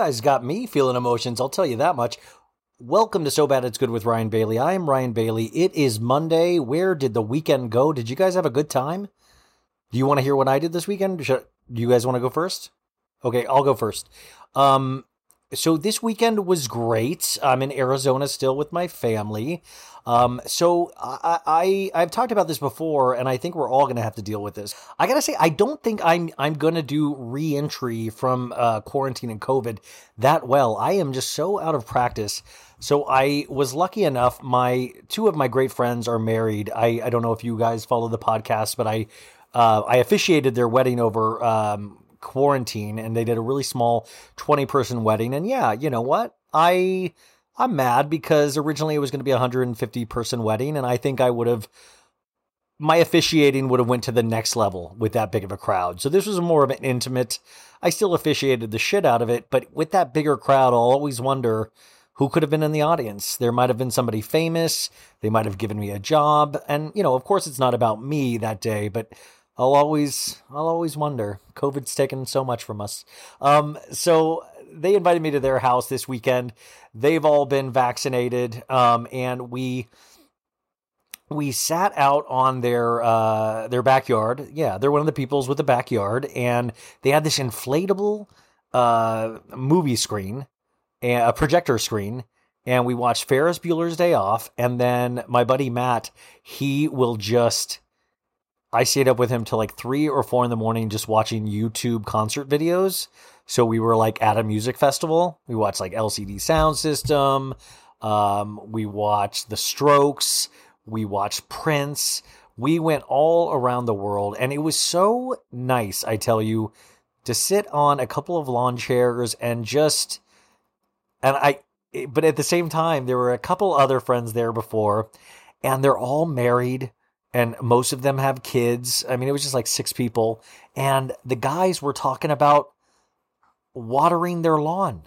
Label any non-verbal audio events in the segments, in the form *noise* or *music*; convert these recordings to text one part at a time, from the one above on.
Guys got me feeling emotions, I'll tell you that much. Welcome to So Bad It's Good with Ryan Bailey. I am Ryan Bailey. It is Monday. Where did the weekend go? Did you guys have a good time? Do you want to hear what I did this weekend? Should, do you guys want to go first? Okay, I'll go first. Um, so this weekend was great. I'm in Arizona still with my family. Um, so I, I I've talked about this before, and I think we're all gonna have to deal with this. I gotta say, I don't think I'm I'm gonna do reentry from uh, quarantine and COVID that well. I am just so out of practice. So I was lucky enough. My two of my great friends are married. I I don't know if you guys follow the podcast, but I uh, I officiated their wedding over um, quarantine, and they did a really small twenty person wedding. And yeah, you know what I I'm mad because originally it was going to be a 150 person wedding, and I think I would have my officiating would have went to the next level with that big of a crowd. So this was more of an intimate. I still officiated the shit out of it, but with that bigger crowd, I'll always wonder who could have been in the audience. There might have been somebody famous. They might have given me a job, and you know, of course, it's not about me that day, but I'll always, I'll always wonder. COVID's taken so much from us. Um, so they invited me to their house this weekend. They've all been vaccinated, um, and we we sat out on their uh, their backyard. Yeah, they're one of the peoples with the backyard, and they had this inflatable uh, movie screen, a projector screen, and we watched Ferris Bueller's Day Off. And then my buddy Matt, he will just. I stayed up with him till like three or four in the morning just watching YouTube concert videos. So we were like at a music festival. We watched like LCD Soundsystem. Um, we watched The Strokes. We watched Prince. We went all around the world, and it was so nice, I tell you, to sit on a couple of lawn chairs and just. And I, but at the same time, there were a couple other friends there before, and they're all married and most of them have kids. I mean, it was just like six people. And the guys were talking about watering their lawn.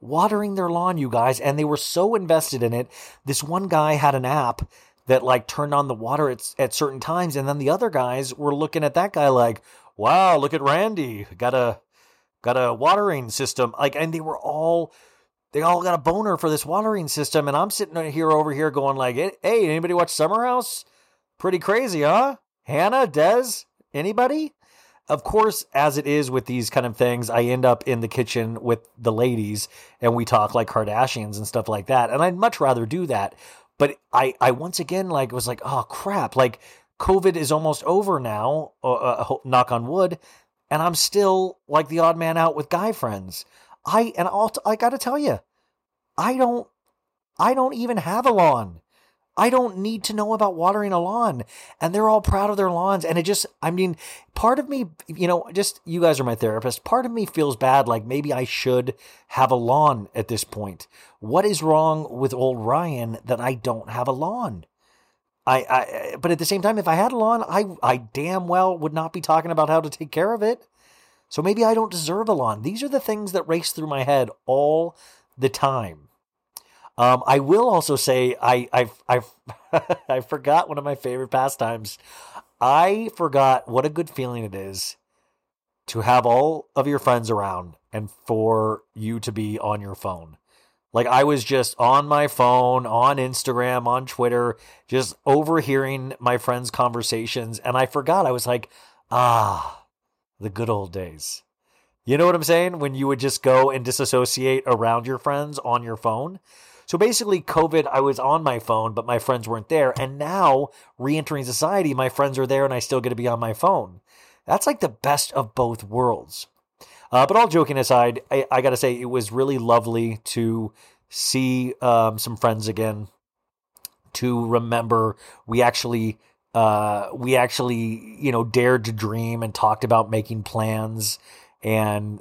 Watering their lawn, you guys. And they were so invested in it. This one guy had an app that like turned on the water at, at certain times. And then the other guys were looking at that guy like, wow, look at Randy. Got a, got a watering system. Like, and they were all, they all got a boner for this watering system. And I'm sitting here over here going like, hey, anybody watch Summer House? Pretty crazy, huh? Hannah, Des, anybody? Of course, as it is with these kind of things, I end up in the kitchen with the ladies and we talk like Kardashians and stuff like that. And I'd much rather do that. But I, I once again like was like, oh crap, like COVID is almost over now, uh, uh, knock on wood, and I'm still like the odd man out with guy friends. I and I'll, I got to tell you, I don't, I don't even have a lawn. I don't need to know about watering a lawn. And they're all proud of their lawns. And it just, I mean, part of me, you know, just you guys are my therapist. Part of me feels bad, like maybe I should have a lawn at this point. What is wrong with old Ryan that I don't have a lawn? I, I, but at the same time, if I had a lawn, I, I damn well would not be talking about how to take care of it. So maybe I don't deserve a lawn. These are the things that race through my head all the time. Um, I will also say I I I *laughs* I forgot one of my favorite pastimes. I forgot what a good feeling it is to have all of your friends around and for you to be on your phone. Like I was just on my phone, on Instagram, on Twitter, just overhearing my friends' conversations, and I forgot. I was like, ah, the good old days. You know what I'm saying? When you would just go and disassociate around your friends on your phone. So basically, COVID, I was on my phone, but my friends weren't there. And now, re entering society, my friends are there and I still get to be on my phone. That's like the best of both worlds. Uh, but all joking aside, I, I got to say, it was really lovely to see um, some friends again, to remember we actually. Uh, we actually, you know, dared to dream and talked about making plans and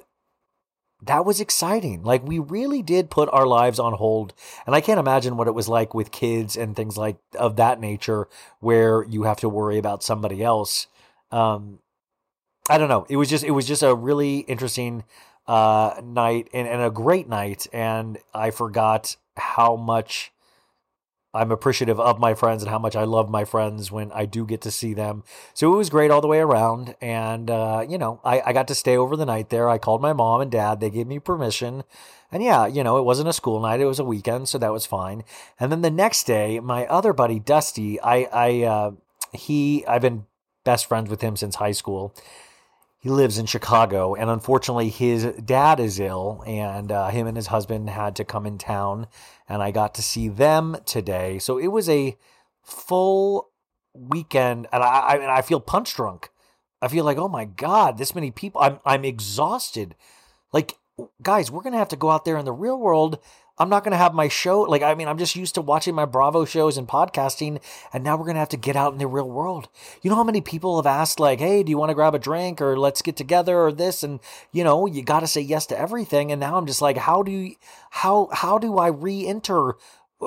that was exciting. Like we really did put our lives on hold. And I can't imagine what it was like with kids and things like of that nature where you have to worry about somebody else. Um, I don't know. It was just it was just a really interesting uh, night and, and a great night and I forgot how much I'm appreciative of my friends and how much I love my friends when I do get to see them. So it was great all the way around. And, uh, you know, I, I got to stay over the night there. I called my mom and dad. They gave me permission. And yeah, you know, it wasn't a school night. It was a weekend. So that was fine. And then the next day, my other buddy, Dusty, I, I, uh, he, I've been best friends with him since high school he lives in Chicago, and unfortunately, his dad is ill, and uh, him and his husband had to come in town, and I got to see them today. So it was a full weekend, and I, I, I feel punch drunk. I feel like, oh my god, this many people. I'm I'm exhausted. Like, guys, we're gonna have to go out there in the real world I'm not going to have my show. Like, I mean, I'm just used to watching my Bravo shows and podcasting, and now we're going to have to get out in the real world. You know how many people have asked, like, hey, do you want to grab a drink or let's get together or this? And, you know, you got to say yes to everything. And now I'm just like, how do you, how, how do I re enter?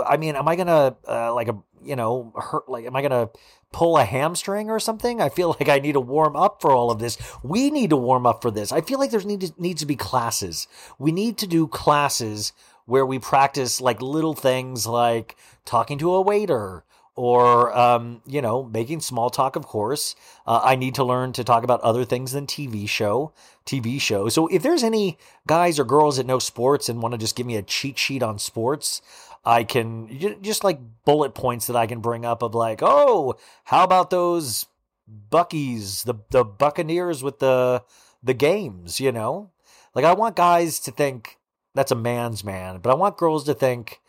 I mean, am I going to, uh, like, a, you know, hurt, like, am I going to pull a hamstring or something? I feel *laughs* like I need to warm up for all of this. We need to warm up for this. I feel like there's need to, needs to be classes. We need to do classes where we practice like little things like talking to a waiter or um, you know making small talk of course. Uh, i need to learn to talk about other things than tv show tv show. So if there's any guys or girls that know sports and want to just give me a cheat sheet on sports i can just like bullet points that i can bring up of like oh how about those buckies the the buccaneers with the the games you know? Like i want guys to think that's a man's man, but I want girls to think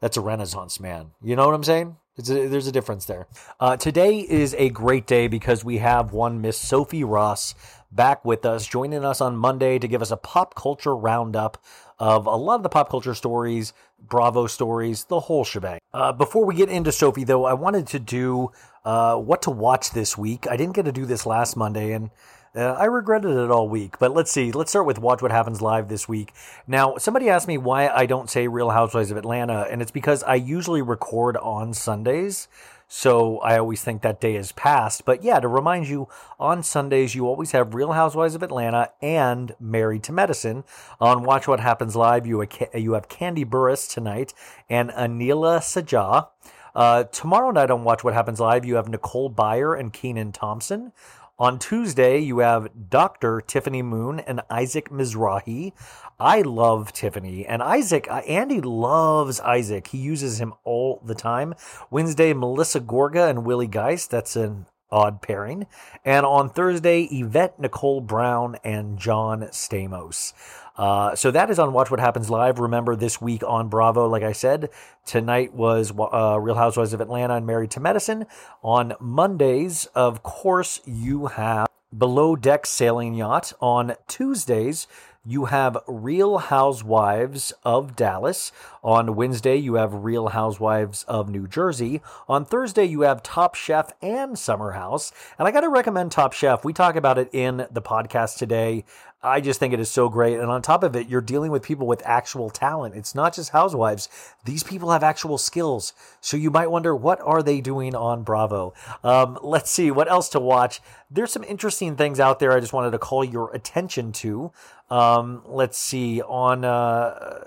that's a Renaissance man. You know what I'm saying? A, there's a difference there. Uh, today is a great day because we have one Miss Sophie Ross back with us, joining us on Monday to give us a pop culture roundup of a lot of the pop culture stories, Bravo stories, the whole shebang. Uh, before we get into Sophie, though, I wanted to do uh, what to watch this week. I didn't get to do this last Monday, and uh, I regretted it all week, but let's see. Let's start with Watch What Happens Live this week. Now, somebody asked me why I don't say Real Housewives of Atlanta, and it's because I usually record on Sundays. So I always think that day is past. But yeah, to remind you, on Sundays, you always have Real Housewives of Atlanta and Married to Medicine. On Watch What Happens Live, you, you have Kandi Burruss tonight and Anila Sajah. Uh, tomorrow night on Watch What Happens Live, you have Nicole Byer and Kenan Thompson. On Tuesday, you have Dr. Tiffany Moon and Isaac Mizrahi. I love Tiffany and Isaac. Uh, Andy loves Isaac. He uses him all the time. Wednesday, Melissa Gorga and Willie Geist. That's an odd pairing. And on Thursday, Yvette Nicole Brown and John Stamos. Uh, so that is on Watch What Happens Live. Remember, this week on Bravo, like I said, tonight was uh, Real Housewives of Atlanta and Married to Medicine. On Mondays, of course, you have Below Deck Sailing Yacht. On Tuesdays, you have Real Housewives of Dallas. On Wednesday, you have Real Housewives of New Jersey. On Thursday, you have Top Chef and Summer House. And I got to recommend Top Chef. We talk about it in the podcast today. I just think it is so great. And on top of it, you're dealing with people with actual talent. It's not just housewives. These people have actual skills. So you might wonder, what are they doing on Bravo? Um, let's see what else to watch. There's some interesting things out there I just wanted to call your attention to. Um, let's see on, uh,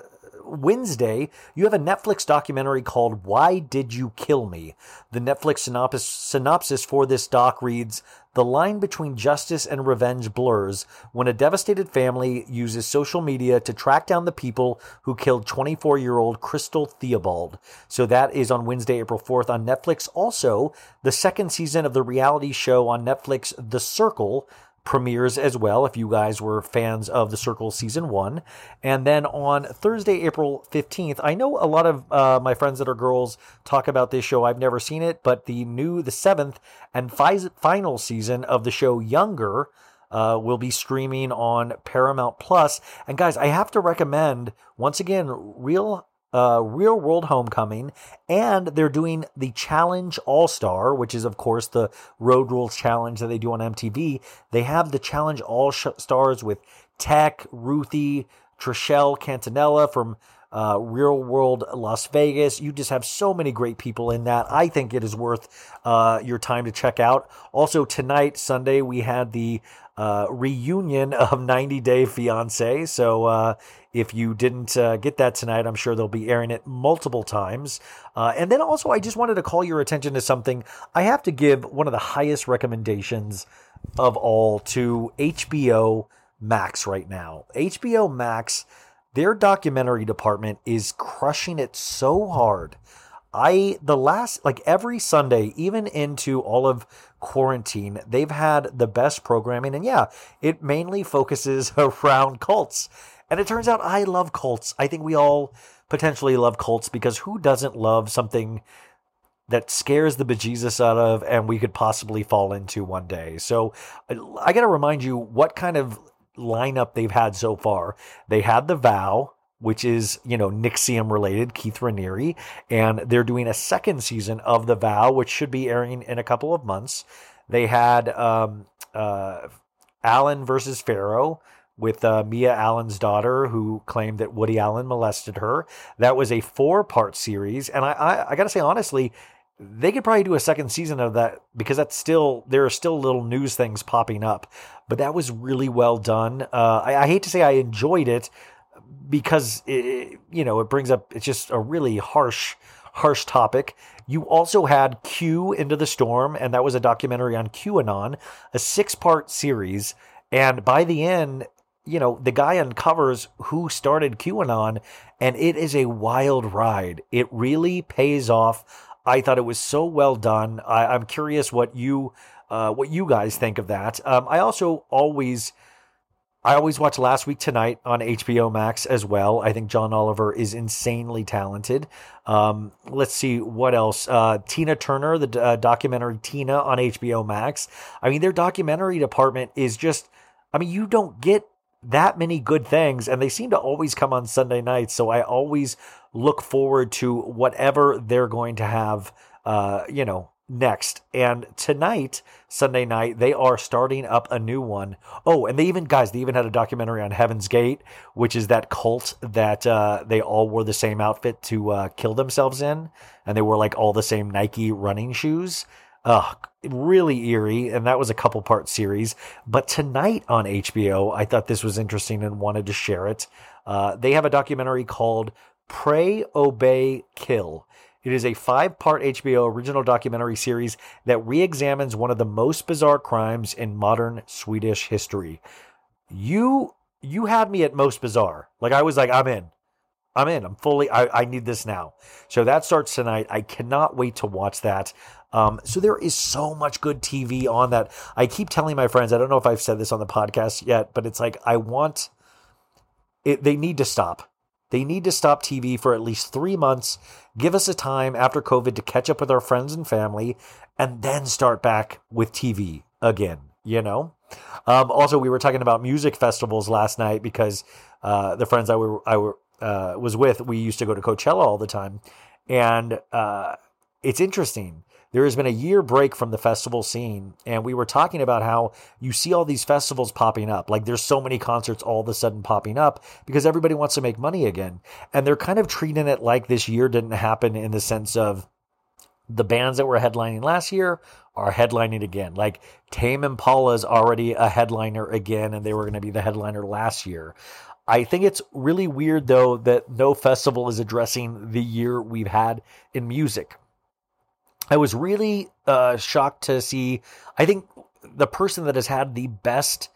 Wednesday, you have a Netflix documentary called Why Did You Kill Me? The Netflix synopsis, synopsis for this doc reads The line between justice and revenge blurs when a devastated family uses social media to track down the people who killed 24 year old Crystal Theobald. So that is on Wednesday, April 4th on Netflix. Also, the second season of the reality show on Netflix, The Circle premieres as well if you guys were fans of the circle season one. And then on thursday april 15th i know a lot of uh, my friends that are girls talk about this show. I've never seen it but the new the seventh and fi- final season of the show younger uh, will be streaming on paramount plus. And guys i have to recommend once again real uh, Real World Homecoming, and they're doing the Challenge All Star, which is, of course, the Road Rules Challenge that they do on MTV. They have the Challenge All Stars with Teck, Ruthie, Trishelle Cannatella from uh, Real World Las Vegas. You just have so many great people in that. I think it is worth uh, your time to check out. Also, tonight, Sunday, we had the uh, reunion of 90 Day Fiance. So uh, if you didn't uh, get that tonight, I'm sure they'll be airing it multiple times. Uh, and then also, I just wanted to call your attention to something. I have to give one of the highest recommendations of all to HBO Max right now. HBO Max their documentary department is crushing it so hard. I the last like every Sunday, even into all of quarantine, they've had the best programming, and yeah, it mainly focuses *laughs* around cults. And it turns out I love cults. I think we all potentially love cults because who doesn't love something that scares the bejesus out of and we could possibly fall into one day. So I got to remind you what kind of lineup they've had so far. They had The Vow, which is, you know, NXIVM related, Keith Raniere, and they're doing a second season of The Vow, which should be airing in a couple of months. They had um, uh, versus Farrow with uh, Mia Allen's daughter, who claimed that Woody Allen molested her. That was a four part series. And I, I, I got to say, honestly, they could probably do a second season of that because that's still there are still little news things popping up but that was really well done uh, I, I, hate to say i enjoyed it because it, you know it brings up it's just a really harsh harsh topic you also had q into the storm and that was a documentary on qanon a six part series and by the end you know the guy uncovers who started qanon and it is a wild ride it really pays off I thought it was so well done. I, am curious what you uh, what you guys think of that. Um, I also always I always watch Last Week Tonight on HBO Max as well. I think John Oliver is insanely talented. Um, let's see what else. Uh, Tina Turner, the uh, documentary Tina on HBO Max. I mean, their documentary department is just. I mean, you don't get that many good things, and they seem to always come on Sunday nights. So I always look forward to whatever they're going to have, uh, you know, next. And tonight, Sunday night, they are starting up a new one. Oh, and they even, guys, they even had a documentary on Heaven's Gate, which is that cult that uh, they all wore the same outfit to uh, kill themselves in. And they wore like all the same Nike running shoes. Ugh, really eerie. And that was a couple part series. But tonight on HBO, I thought this was interesting and wanted to share it. Uh, they have a documentary called Pray, Obey, Kill. It is a five part HBO original documentary series that re examines one of the most bizarre crimes in modern Swedish history. You you had me at most bizarre. Like I was like, I'm in. I'm in. I'm fully I, I need this now. So that starts tonight. I cannot wait to watch that. Um, so there is so much good TV on that. I keep telling my friends, I don't know if I've said this on the podcast yet, but it's like I want it, they need to stop they need to stop TV for at least three months, give us a time after COVID to catch up with our friends and family, and then start back with TV again, you know? Um, also, we were talking about music festivals last night because uh, the friends I were, I were uh, was with, we used to go to Coachella all the time, and uh, it's interesting. There has been a year break from the festival scene, and we were talking about how you see all these festivals popping up. Like there's so many concerts all of a sudden popping up because everybody wants to make money again, and they're kind of treating it like this year didn't happen in the sense of the bands that were headlining last year are headlining again. Like Tame Impala is already a headliner again, and they were going to be the headliner last year. I think it's really weird though that no festival is addressing the year we've had in music. I was really uh, shocked to see. I think the person that has had the best,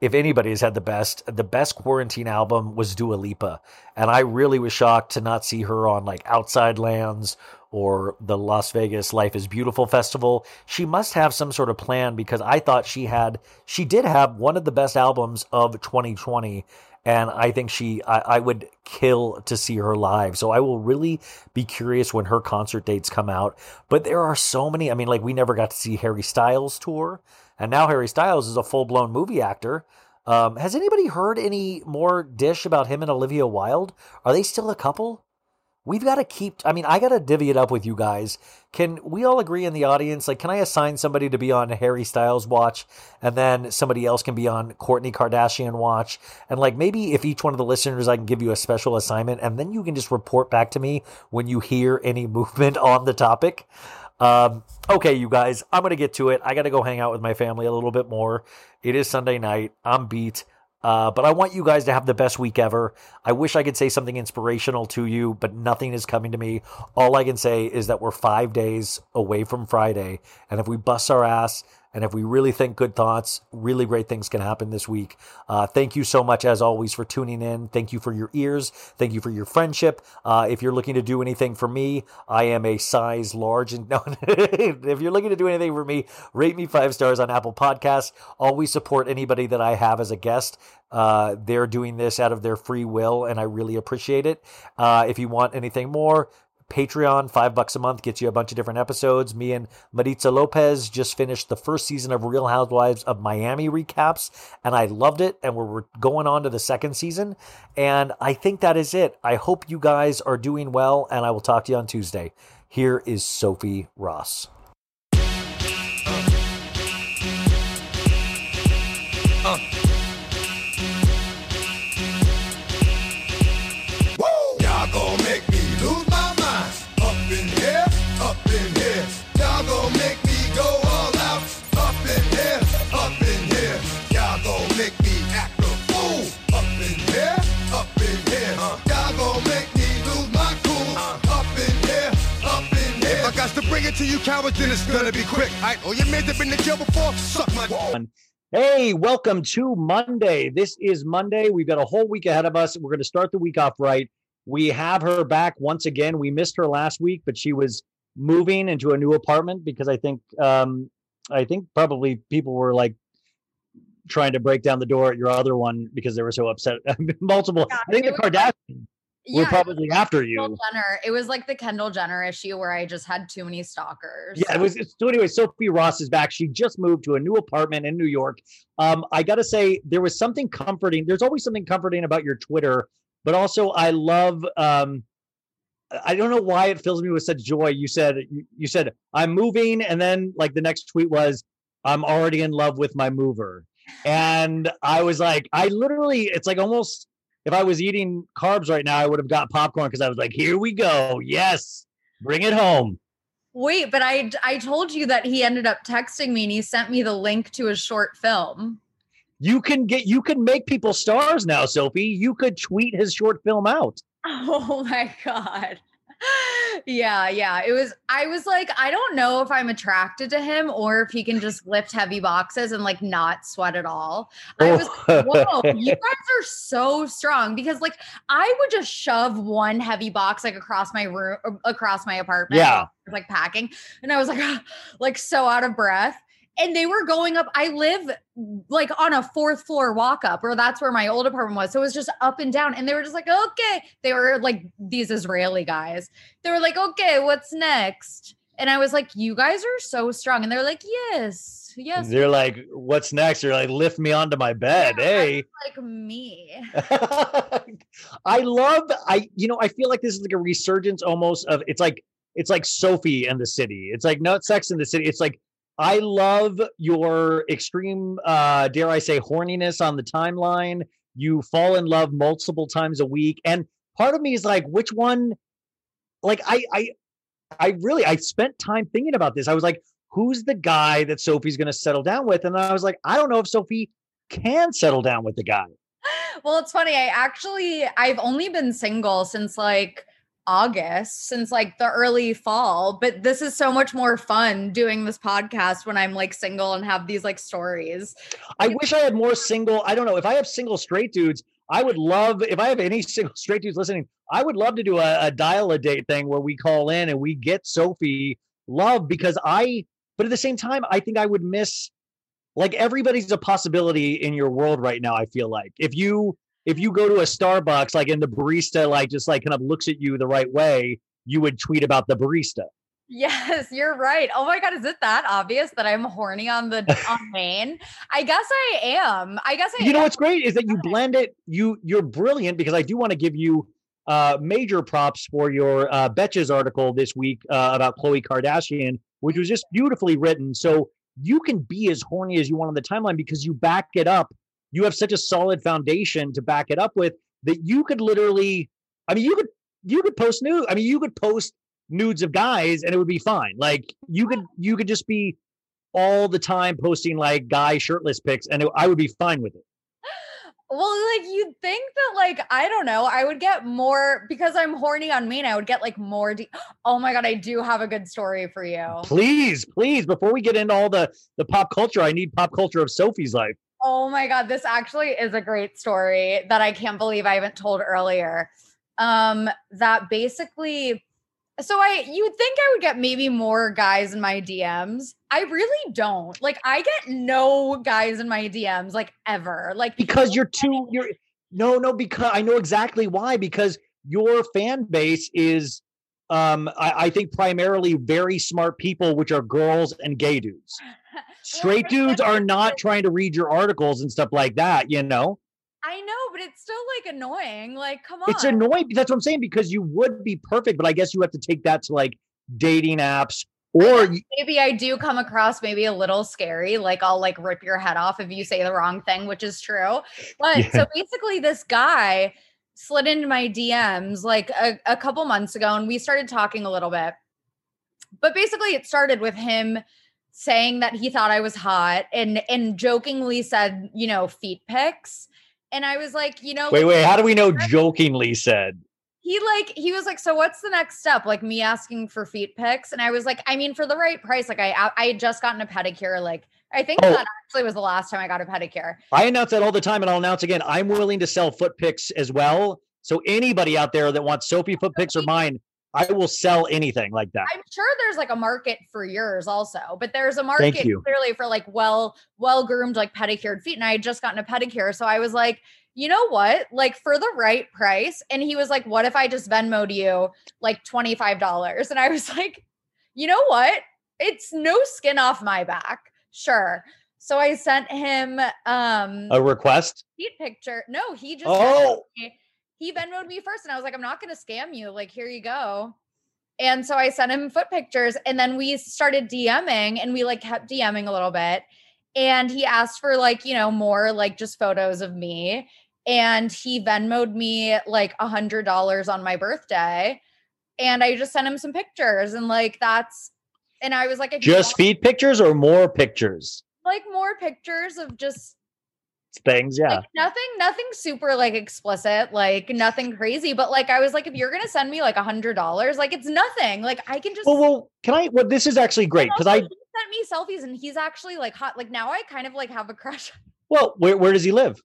if anybody has had the best, the best quarantine album was Dua Lipa, and I really was shocked to not see her on like Outside Lands or the Las Vegas Life is Beautiful festival. She must have some sort of plan because I thought she had, she did have one of the best albums of 2020. And I think she, I, I would kill to see her live. So I will really be curious when her concert dates come out. But there are so many. I mean, like we never got to see Harry Styles tour. And now Harry Styles is a full blown movie actor. Um, has anybody heard any more dish about him and Olivia Wilde? Are they still a couple? We've got to keep, I mean, I got to divvy it up with you guys. Can we all agree in the audience? Like, can I assign somebody to be on Harry Styles watch and then somebody else can be on Kourtney Kardashian watch? And like, maybe if each one of the listeners, I can give you a special assignment and then you can just report back to me when you hear any *laughs* movement on the topic. Um, okay, you guys, I'm to get to it. I got to go hang out with my family a little bit more. It is Sunday night. I'm beat. Uh, but I want you guys to have the best week ever. I wish I could say something inspirational to you, but nothing is coming to me. All I can say is that we're five days away from Friday. And if we bust our ass, and if we really think good thoughts, really great things can happen this week. Uh, thank you so much, as always, for tuning in. Thank you for your ears. Thank you for your friendship. Uh, if you're looking to do anything for me, I am a size large. And *laughs* no, if you're looking to do anything for me, rate me five stars on Apple Podcasts. Always support anybody that I have as a guest. Uh, they're doing this out of their free will, and I really appreciate it. Uh, if you want anything more, Patreon, five bucks a month, gets you a bunch of different episodes. Me and Maritza Lopez just finished the first season of Real Housewives of Miami recaps, and I loved it. And we're going on to the second season. And I think that is it. I hope you guys are doing well, and I will talk to you on Tuesday. Here is Sophie Ross. Bring it to you cowards, then it's gonna be quick. Alright, oh, you made have been in jail before? Suck my. Hey, welcome to Monday. This is Monday. We've got a whole week ahead of us. We're going to start the week off right. We have her back once again. We missed her last week, but she was moving into a new apartment because I think um I think probably people were like trying to break down the door at your other one because they were so upset. *laughs* Multiple. Yeah, I think the it Kardashians were Yeah, probably after Kendall you. Jenner. It was like the Kendall Jenner issue where I just had too many stalkers. Yeah, it was. So anyway, Sophie Ross is back. She just moved to a new apartment in New York. Um, I got to say, there was something comforting. There's always something comforting about your Twitter, but also I love. Um, I don't know why it fills me with such joy. You said you said I'm moving, and then like the next tweet was I'm already in love with my mover, and I was like, I literally, it's like almost if I was eating carbs right now, I would have got popcorn because I was like, here we go, yes, bring it home. Wait, but I I told you that he ended up texting me and he sent me the link to a short film. You can get you can make people stars now, Sophie. You could tweet his short film out. *laughs* Oh my god. Yeah, yeah. It was I was like, I don't know if I'm attracted to him or if he can just lift heavy boxes and like not sweat at all. I was like, whoa, you *laughs* guys are so strong because like I would just shove one heavy box like across my room across my apartment. Yeah. while I was, like packing. And I was like, *sighs* like so out of breath. And they were going up. I live like on a fourth floor walk up, or that's where my old apartment was. So it was just up and down. And they were just like, okay. They were like these Israeli guys. They were like, okay, what's next? And I was like, you guys are so strong. And they're like, yes. Yes. They're like, what's next? They're like, lift me onto my bed. Yeah, hey. Like me. *laughs* I love I you know, I feel like this is like a resurgence almost of it's like it's like Sophie and the city. It's like not sex in the city. It's like I love your extreme uh dare I say horniness on the timeline. You fall in love multiple times a week. And part of me is like, which one like I I I really I spent time thinking about this. I was like, who's the guy that Sophie's gonna settle down with? And I was like, I don't know if Sophie can settle down with the guy. Well, it's funny. I actually I've only been single since like August, since like the early fall, but this is so much more fun doing this podcast when I'm like single and have these like stories. I wish I had more single. I don't know if I have single straight dudes. I would love if I have any *laughs* single straight dudes listening. I would love to do a, a dial a date thing where we call in and we get Sophie love because I. But at the same time, I think I would miss. Like everybody's a possibility in your world right now. I feel like if you if you go to a Starbucks, like and the barista like just like kind of looks at you the right way, you would tweet about the barista. Yes, you're right. Oh my god, is it that obvious that I'm horny on the on *laughs* main? I guess I am. I guess I you know am. what's great is that you blend it you you're brilliant because i do want to give you uh major props for your uh betches article this week uh, about Khloe Kardashian which was just beautifully written so you can be as horny as you want on the timeline because you back it up you have such a solid foundation to back it up with that you could literally i mean you could you could post nude i mean you could post nudes of guys and it would be fine like you could you could just be all the time posting like guy shirtless pics and it, i would be fine with it Well, like you'd think that, like, I don't know, I would get more because I'm horny on main, I would get like more. De- *gasps* oh my God, I do have a good story for you. please please before we get into all the the pop culture i need pop culture of sophie's life Oh my God, this actually is a great story that I can't believe I haven't told earlier. Um, that basically, so I you'd think I would get maybe more guys in my DMs. I really don't. Like, I get no guys in my DMs, like ever. Like because you're too you're no no because i know exactly why because your fan base is um I, I think primarily very smart people which are girls and gay dudes straight dudes are not trying to read your articles and stuff like that you know I know, but it's still like annoying. Like, come on. it's annoying that's what i'm saying because you would be perfect but i guess you have to take that to like dating apps or maybe I do come across maybe a little scary. Like I'll like rip your head off if you say the wrong thing, which is true. *laughs* But Yeah. so basically, this guy slid into my DMs like a, a couple months ago, and we started talking a little bit. But basically, it started with him saying that he thought I was hot and and jokingly said, you know, feet pics. And I was like, you know, wait wait how do we know *laughs* jokingly said he like he was like so what's the next step like me asking for feet pics and i was like i mean for the right price like i i had just gotten a pedicure like i think Oh. that actually was the last time i got a pedicure I announce that all the time, and I'll announce again. I'm willing to sell foot pics as well. So anybody out there that wants Sophie foot pics or mine, I will sell anything like that. i'm sure there's like a market for yours also but there's a market clearly for like well well groomed like pedicured feet and i had just gotten a pedicure so i was like you know what like for the right price and he was like what if i just venmoed you like $25 and i was *laughs* like you know what it's no skin off my back sure so i sent him um A request? feet picture no he just Oh. Me. He venmoed me first and i was like i'm not going to scam you like here you go. And so i sent him foot pictures and then we started dming and we like kept dming a little bit. And he asked for like you know more like just photos of me. And he venmoed me like a hundred dollars on my birthday. And i just sent him some pictures and like that's and i was like Just feed pictures or more pictures? like more pictures of just Things, yeah. like nothing nothing super like explicit like nothing crazy but like i was like if you're gonna send me like a hundred dollars like it's nothing like i can just well, well, can I? Well, this is actually great because I. he sent me selfies and he's actually like hot like now i kind of like have a crush Well, where where does he live?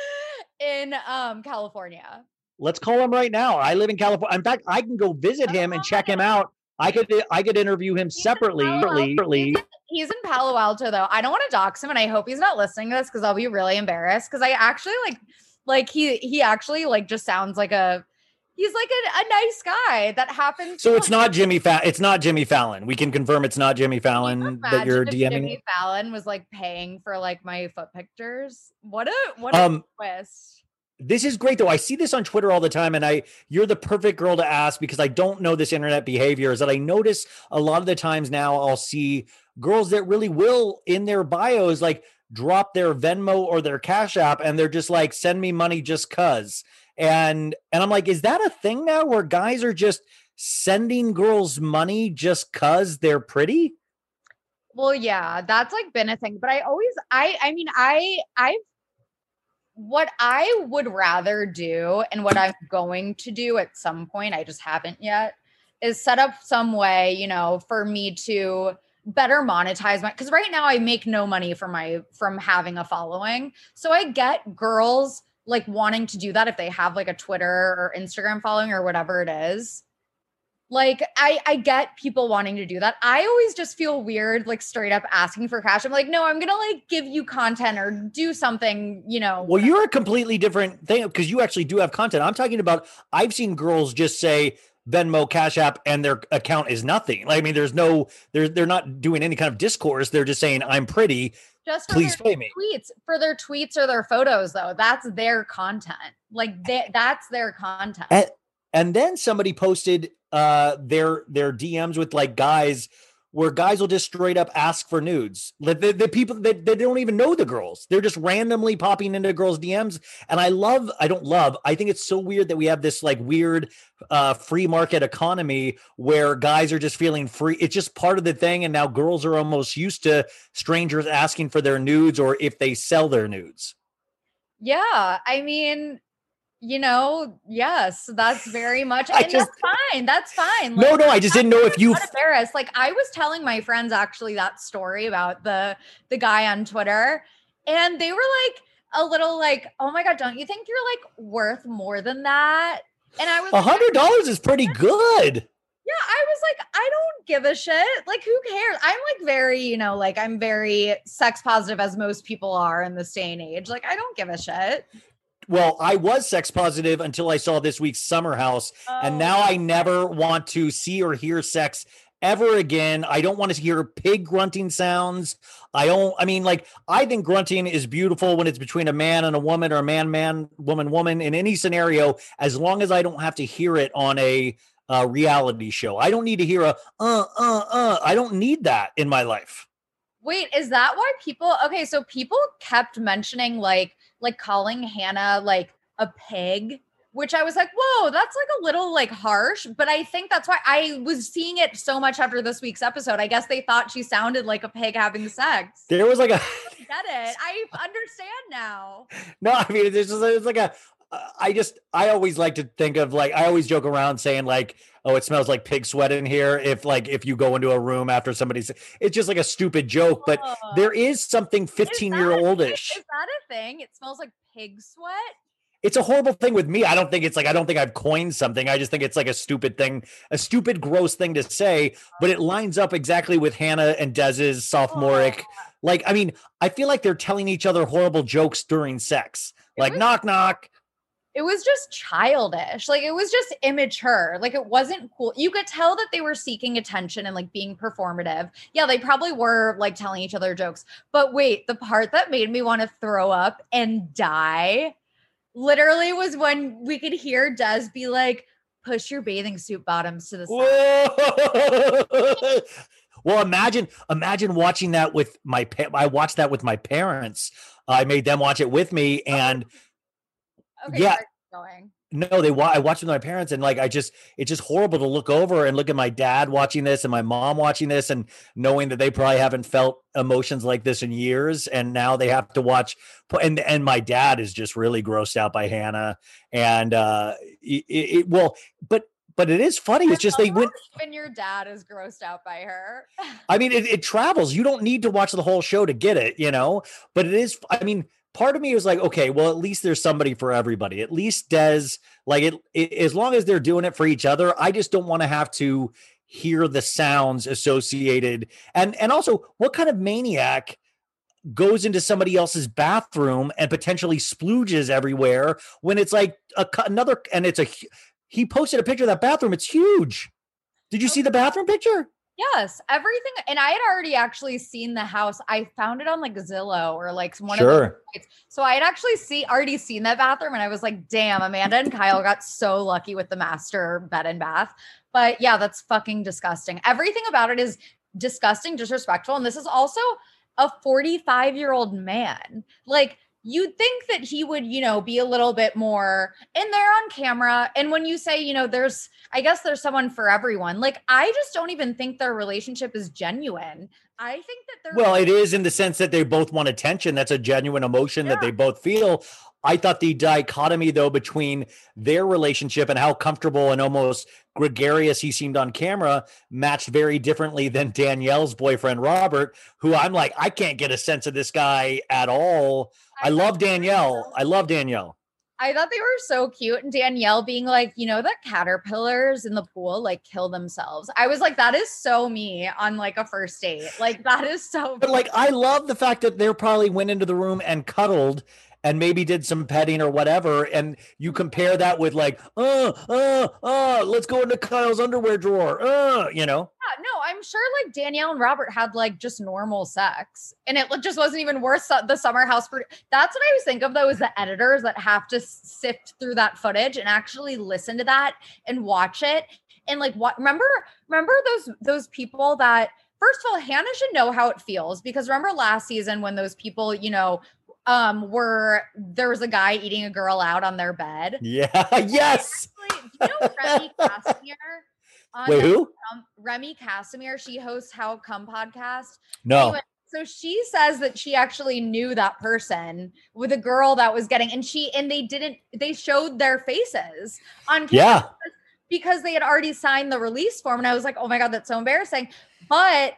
*laughs* in um california Let's call him right now. I live in California. In fact, I can go visit him and check him *laughs* out. I could I could interview him in separately. Separately. He's in- he's in palo alto though i don't want to dox him and i hope he's not listening to this because i'll be really embarrassed because i actually like like he he actually like just sounds like a He's like a, a nice guy that happens. So it's not Jimmy Fallon. It's not Jimmy Fallon. We can confirm it's not Jimmy Fallon that you're DMing. Jimmy Fallon was like paying for like my foot pictures. What a what a Um, twist. This is great though. I see this on Twitter all the time, and I you're the perfect girl to ask because I don't know this internet behavior. Is that I notice a lot of the times now I'll see girls that really will in their bios like drop their Venmo or their Cash App, and they're just like, "Send me money just cuz." And and I'm like, is that a thing now where guys are just sending girls money just cuz they're pretty? Well, yeah, that's like been a thing. But I always I I mean I I've what I would rather do and what I'm going to do at some point, I just haven't yet, is set up some way, you know, for me to better monetize my because right now I make no money from my from having a following. So I get girls like wanting to do that if they have like a Twitter or Instagram following or whatever it is. Like I I get people wanting to do that. I always just feel weird like straight up asking for cash. I'm like, "No, I'm going to like give you content or do something, you know." Well, you're a completely different thing because you actually do have content. I'm talking about I've seen girls just say Venmo, Cash App, and their account is nothing. Like, I mean, there's no, they're they're not doing any kind of discourse. They're just saying, I'm pretty. just Please pay me. tweets for their tweets or their photos though. That's their content. Like they, that's their content. And, and then somebody posted uh their their DMs with like guys where guys will just straight up ask for nudes. Like the, the people that they, don't even know the girls. They're just randomly popping into girls' DMs. And I love, I don't love, I think it's so weird that we have this like weird uh free market economy where guys are just feeling free. It's just part of the thing. And now girls are almost used to strangers asking for their nudes or if they sell their nudes. yeah, I mean, you know, yes, that's very much, I and just- that's fine. That's fine. No, Like, no, I just didn't know if you embarrassed. Like I was telling my friends actually that story about the the guy on Twitter, and they were like a little like, "Oh my god, don't you think you're like worth more than that?" And I was a like, hundred dollars is pretty good. Yeah, I was like, I don't give a shit. Like, who cares? I'm like very, you know, like I'm very sex positive as most people are in this day and age. Like, I don't give a shit. Well, I was sex positive until I saw this week's Summer House, and Oh. now I never want to see or hear sex ever again. I don't want to hear pig grunting sounds. I don't. I mean, like I think grunting is beautiful when it's between a man and a woman, or a man, man, woman, woman. In any scenario, as long as I don't have to hear it on a, uh reality show, I don't need to hear a uh uh uh. I don't need that in my life. Wait, is that why people? Okay, so people kept mentioning like, like calling Hannah like a pig, which I was like, whoa, that's like a little like harsh. But I think that's why I was seeing it so much after this week's episode. I guess they thought she sounded like a pig having sex. There was like a. Get it? I understand now. *laughs* No, I mean it's just it's like a. I just I always like to think of like I always joke around saying like oh it smells like pig sweat in here if like if you go into a room after somebody's it's just like a stupid joke but there is something 15 year that a thing? oldish Is that a thing? It smells like pig sweat. it's a horrible thing with me. I don't think it's like I don't think I've coined something. I just think it's like a stupid thing a stupid gross thing to say but it lines up exactly with Hannah and Des's sophomoric like I mean I feel like they're telling each other horrible jokes during sex. Like knock knock It was just childish. Like it was just immature. Like it wasn't cool. You could tell that they were seeking attention and like being performative. Yeah, they probably were like telling each other jokes. But wait, the part that made me want to throw up and die literally was when we could hear Des be like, push your bathing suit bottoms to the side. *laughs* Well, imagine imagine watching that with my pa- I watched that with my parents. I made them watch it with me, and Okay, Yeah. going. no, they I watched with my parents, and like I just it's just horrible to look over and look at my dad watching this and my mom watching this, and knowing that they probably haven't felt emotions like this in years, and now they have to watch. And and my dad is just really grossed out by Hannah, and uh, it, it well, but but it is funny. It's just they went. Even your dad is grossed out by her. I mean, it, it travels. You don't need to watch the whole show to get it, you know. But it is. I mean, part of me was like, okay, well, at least there's somebody for everybody. At least Des, like it, it as long as they're doing it for each other. I just don't want to have to hear the sounds associated, and and also, what kind of maniac goes into somebody else's bathroom and potentially splooges everywhere when it's like a, another, and it's a. he posted a picture of that bathroom. It's huge. Did you oh. see the bathroom picture? Yes, everything. And I had already actually seen the house. I found it on like Zillow or like one of the sites. So I had actually see already seen that bathroom, and I was like, "Damn, Amanda and Kyle got so lucky with the master bed and bath." But yeah, that's fucking disgusting. Everything about it is disgusting, disrespectful, and this is also a 45 year old man. Like you'd think that he would, you know, be a little bit more in there on camera. And when you say, you know, there's, I guess there's someone for everyone. Like I just don't even think their relationship is genuine. I think that they're Well, it is in the sense that they both want attention. That's a genuine emotion that they both feel. I thought the dichotomy, though, between their relationship and how comfortable and almost gregarious he seemed on camera matched very differently than Danielle's boyfriend, Robert, who I'm like, I can't get a sense of this guy at all. I love Danielle. I love Danielle. I thought they were so cute. And Danielle being like, you know, the caterpillars in the pool like kill themselves. I was like, that is so me on like a first date. Like, that is so. But like, I love the fact that they probably went into the room and cuddled and maybe did some petting or whatever. And you compare that with like, uh, uh, uh, let's go into Kyle's underwear drawer. Uh, you know, Yeah, no, I'm sure like Danielle and Robert had like just normal sex, and it just wasn't even worth the summer house. Pro- That's what I always think of though, is the editors that have to sift through that footage and actually listen to that and watch it. And like, what? Remember, remember those those people that. First of all, Hannah should know how it feels because remember last season when those people, you know, um, were there was a guy eating a girl out on their bed. yeah, *laughs* yes. Actually, you know Remy *laughs* Casimir? On Wait, who? um, Remy Casimir. She hosts How Come podcast. No. Anyway, so she says that she actually knew that person with a girl that was getting, and she and they didn't. They showed their faces on camera Yeah. because they had already signed the release form, and I was like, oh my god, that's so embarrassing. But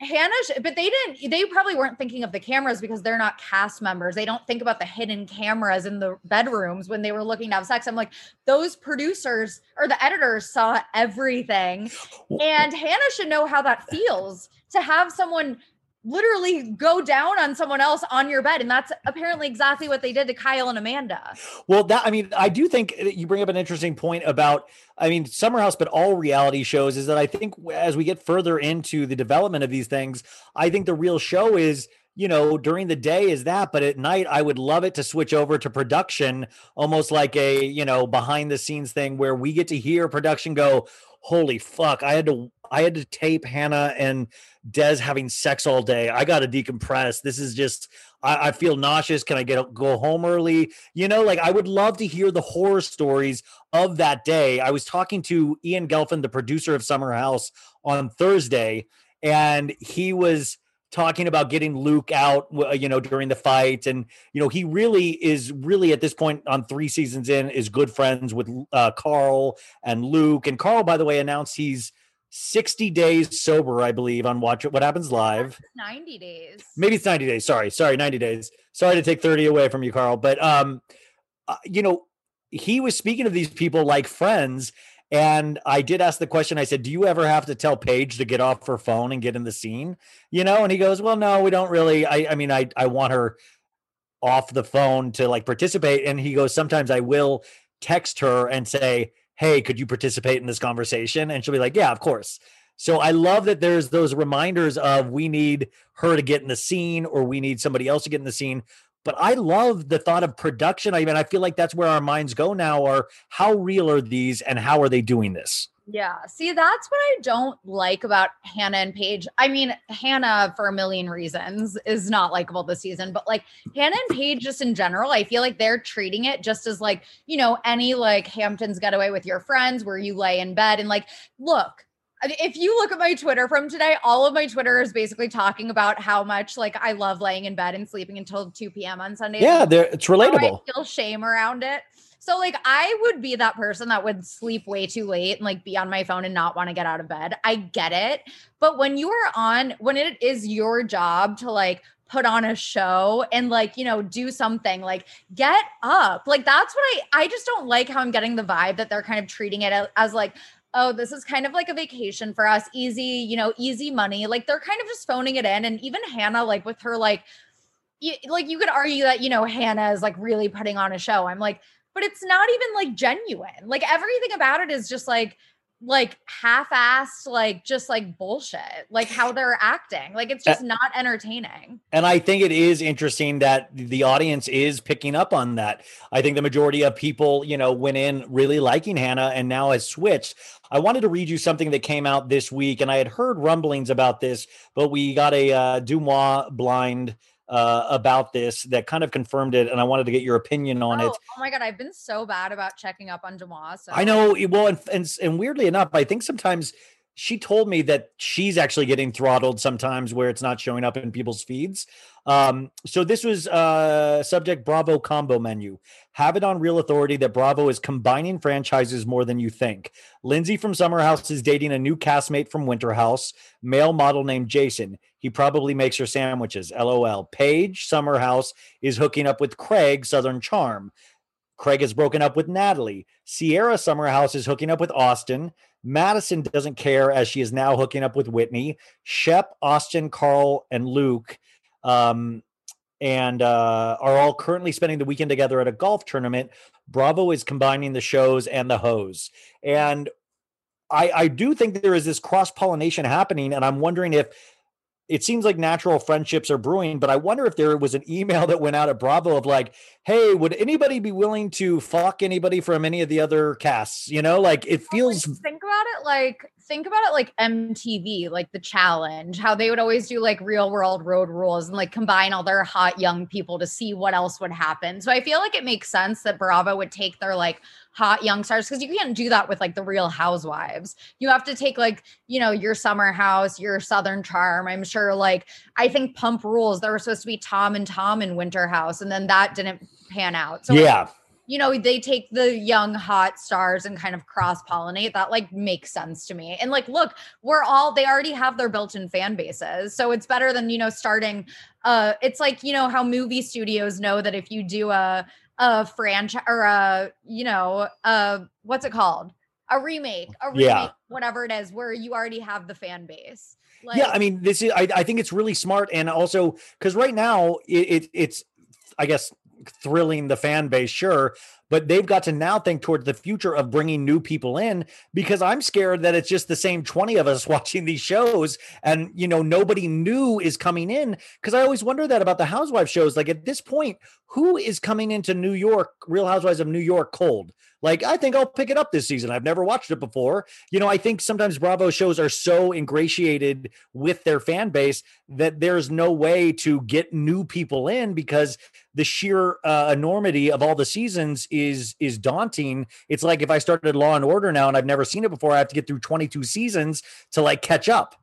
Hannah, but they didn't. They probably weren't thinking of the cameras because they're not cast members. They don't think about the hidden cameras in the bedrooms when they were looking to have sex. I'm like, those producers or the editors saw everything, *gasps* and Hannah should know how that feels to have someone literally go down on someone else on your bed, and that's apparently exactly what they did to Kyle and Amanda. Well, that I mean, I do think you bring up an interesting point about, I mean, Summer House, but all reality shows is that I think as we get further into the development of these things, I think the real show is, you know, during the day is that, but at night, I would love it to switch over to production, almost like a, you know, behind the scenes thing where we get to hear production go, holy fuck, I had to, I had to tape Hannah and Des having sex all day. I got to decompress. This is just, I, I feel nauseous. Can I get go home early? You know, like I would love to hear the horror stories of that day. I was talking to Ian Gelfin, the producer of Summer House, on Thursday, and he was talking about getting Luke out, you know, during the fight, and you know, he really is really at this point on three seasons in is good friends with uh, Carl and Luke. And Carl, by the way, announced he's 60 days sober, I believe, on Watch It What Happens Live. Ninety days. maybe it's 90 days. Sorry sorry 90 days. Sorry to take 30 away from you carl but um uh, you know he was speaking of these people like friends and i did ask the question i said do you ever have to tell paige to get off her phone and get in the scene? You know and he goes well no we don't really i i mean i i want her off the phone to like participate and he goes sometimes i will text her and say hey could you participate in this conversation and she'll be like yeah of course so I love that there's those reminders of we need her to get in the scene or we need somebody else to get in the scene. But I love the thought of production. I mean, I feel like that's where our minds go now are how real are these and how are they doing this? Yeah. See, that's what I don't like about Hannah and Paige. I mean, Hannah, for a million reasons, is not likable this season, but like Hannah and Paige, just in general, I feel like they're treating it just as like, you know, any like Hamptons getaway with your friends where you lay in bed and like, look, if you look at my Twitter from today, all of my Twitter is basically talking about how much like I love laying in bed and sleeping until 2 p.m. on Sundays. Yeah, it's relatable. I feel shame around it. So like I would be that person that would sleep way too late and like be on my phone and not want to get out of bed. I get it. But when you are on when it is your job to like put on a show and like, you know, do something like get up. Like that's what I I just don't like how I'm getting the vibe that they're kind of treating it as, like oh, this is kind of like a vacation for us, easy, you know, easy money. Like they're kind of just phoning it in. And even Hannah, like with her, like, you, like you could argue that, you know, Hannah is like really putting on a show. I'm like, but it's not even like genuine. Like everything about it is just like like half-assed like just like bullshit like how they're acting. Like it's just not entertaining. And i think it is interesting that the audience is picking up on that. I think the majority of people you know went in really liking hannah and now has switched. I wanted to read you something that came out this week and i had heard rumblings about this but we got a uh, DeuxMoi blind uh, about this that kind of confirmed it, and I wanted to get your opinion on oh, it. Oh my god, I've been so bad about checking up on DeuxMoi. So. I know. Well, and, and and weirdly enough, I think sometimes she told me that she's actually getting throttled sometimes where it's not showing up in people's feeds. Um, so this was uh subject Bravo combo menu. Have it on real authority that Bravo is combining franchises more than you think. Lindsay from Summer House is dating a new castmate from Winter House, male model named Jason. He probably makes her sandwiches. LOL. Paige Summer House is hooking up with Craig Southern Charm. Craig has broken up with Natalie. Ciara Summerhouse is hooking up with Austin. Madison doesn't care as she is now hooking up with Whitney. Shep, Austin, Carl, and Luke um, and uh, are all currently spending the weekend together at a golf tournament. Bravo is combining the shows and the hose. And I, I do think there is this cross pollination happening. And I'm wondering if it seems like natural friendships are brewing, but I wonder if there was an email *laughs* that went out at Bravo of like, hey, would anybody be willing to fuck anybody from any of the other casts? You know, like it feels. Think about it like think about it like MTV, like the challenge, how they would always do like real world road rules and like combine all their hot young people to see what else would happen. So I feel like it makes sense that Bravo would take their like hot young stars because you can't do that with like the real housewives. You have to take like, you know, your summer house, your southern charm. I'm sure like I think pump rules, there were supposed to be Tom and Tom in Winter House, and then that didn't pan out. So yeah you know, they take the young hot stars and kind of cross pollinate. That like makes sense to me. And like, look, we're all they already have their built-in fan bases. So it's better than, you know, starting uh it's like, you know, how movie studios know that if you do a a franchise or a, you know, uh what's it called? A remake, a remake, yeah. whatever it is, where you already have the fan base. Like, yeah, I mean, this is I, I think it's really smart and also because right now it, it it's I guess thrilling the fan base, sure, but they've got to now think towards the future of bringing new people in because I'm scared that it's just the same 20 of us *laughs* watching these shows and you know nobody new is coming in because I always wonder that about the housewife shows like at this point who is coming into New York Real Housewives of New York cold like, I think I'll pick it up this season. I've never watched it before. You know, I think sometimes Bravo shows are so ingratiated with their fan base that there's no way to get new people in because the sheer uh, enormity of all the seasons is is daunting. It's like if I started Law and Order now and I've never seen it before, I have to get through 22 seasons to like catch up.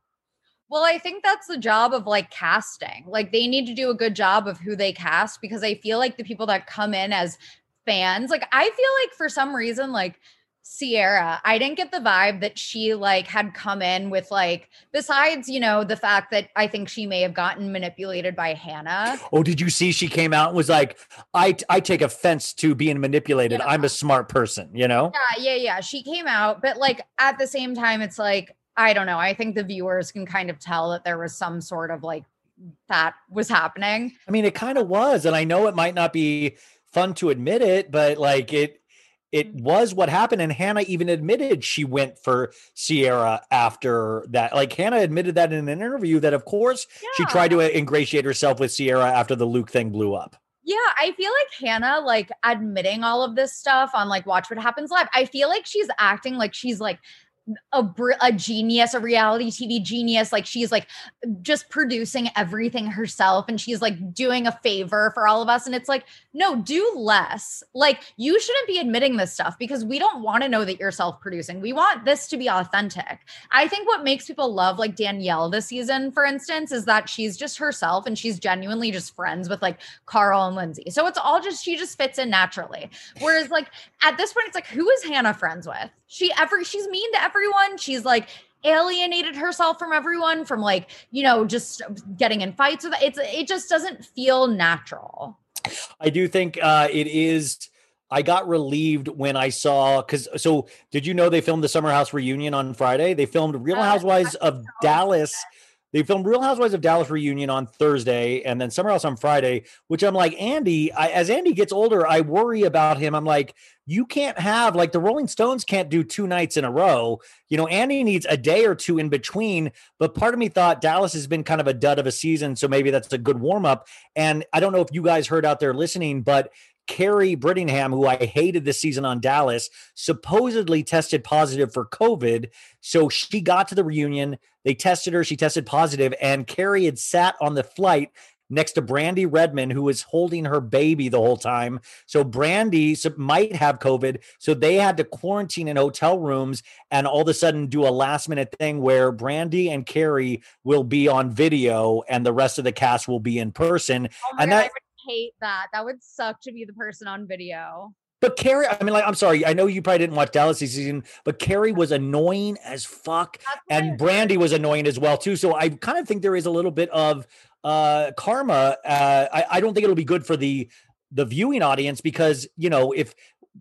Well, I think that's the job of like casting. Like they need to do a good job of who they cast because I feel like the people that come in as fans. Like I feel like for some reason, like Ciara, I didn't get the vibe that she like had come in with like besides, you know, the fact that I think she may have gotten manipulated by Hannah. Oh, did you see she came out and was like, I I take offense to being manipulated. Yeah. I'm a smart person, you know? Yeah, yeah, yeah. She came out, but like at the same time, it's like, I don't know. I think the viewers can kind of tell that there was some sort of like that was happening. I mean, it kind of was. And I know it might not be fun to admit it, but like it it mm. was what happened. And Hannah even admitted she went for Ciara after that. Like Hannah admitted that in an interview that, of course, yeah. she tried to ingratiate herself with Ciara after the Luke thing blew up. Yeah, I feel like Hannah, like admitting all of this stuff on like Watch What Happens Live. I feel like she's acting like she's like a, a genius, a reality TV genius. Like she's like just producing everything herself and she's like doing a favor for all of us. And it's like, no, do less. Like you shouldn't be admitting this stuff because we don't want to know that you're self producing. We want this to be authentic. I think what makes people love like Danielle this season, for instance, is that she's just herself and she's genuinely just friends with like Carl and Lindsay. So it's all just, she just fits in naturally. Whereas like at this point, it's like, who is Hannah friends with? She every she's mean to everyone. She's like alienated herself from everyone from like, you know, just getting in fights with it's it just doesn't feel natural. I do think uh it is I got relieved when I saw because so did you know they filmed the Summer House reunion on Friday? They filmed Real uh, Housewives of Dallas they filmed Real Housewives of Dallas reunion on Thursday and then somewhere else on Friday, which I'm like, Andy, I, as Andy gets older, I worry about him. I'm like, you can't have like the Rolling Stones can't do two nights in a row. You know, Andy needs a day or two in between. But part of me thought Dallas has been kind of a dud of a season. So maybe that's a good warm up. And I don't know if you guys heard out there listening, but Kary Brittingham, who I hated this season on Dallas, supposedly tested positive for COVID. So she got to the reunion. They tested her. She tested positive, and Kary had sat on the flight next to Brandi Redmond, who was holding her baby the whole time. So Brandi might have COVID. So they had to quarantine in hotel rooms and all of a sudden do a last minute thing where Brandi and Kary will be on video and the rest of the cast will be in person. Oh and God, that hate that. That would suck to be the person on video. But Kary, I mean, like, I'm sorry. I know you probably didn't watch Dallas this season, but Kary was annoying as fuck, That's what I and Brandi was annoying as well too. So I kind of think there is a little bit of uh karma. Uh, I, I don't think it'll be good for the the viewing audience because you know if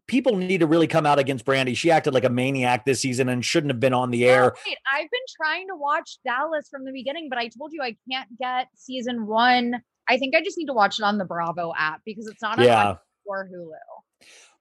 people need to really come out against Brandi, she acted like a maniac this season and shouldn't have been on the air. wait, I've been trying to watch Dallas from the beginning, but I told you I can't get season one. I think I just need to watch it on the Bravo app because it's not on Yeah. Or Hulu.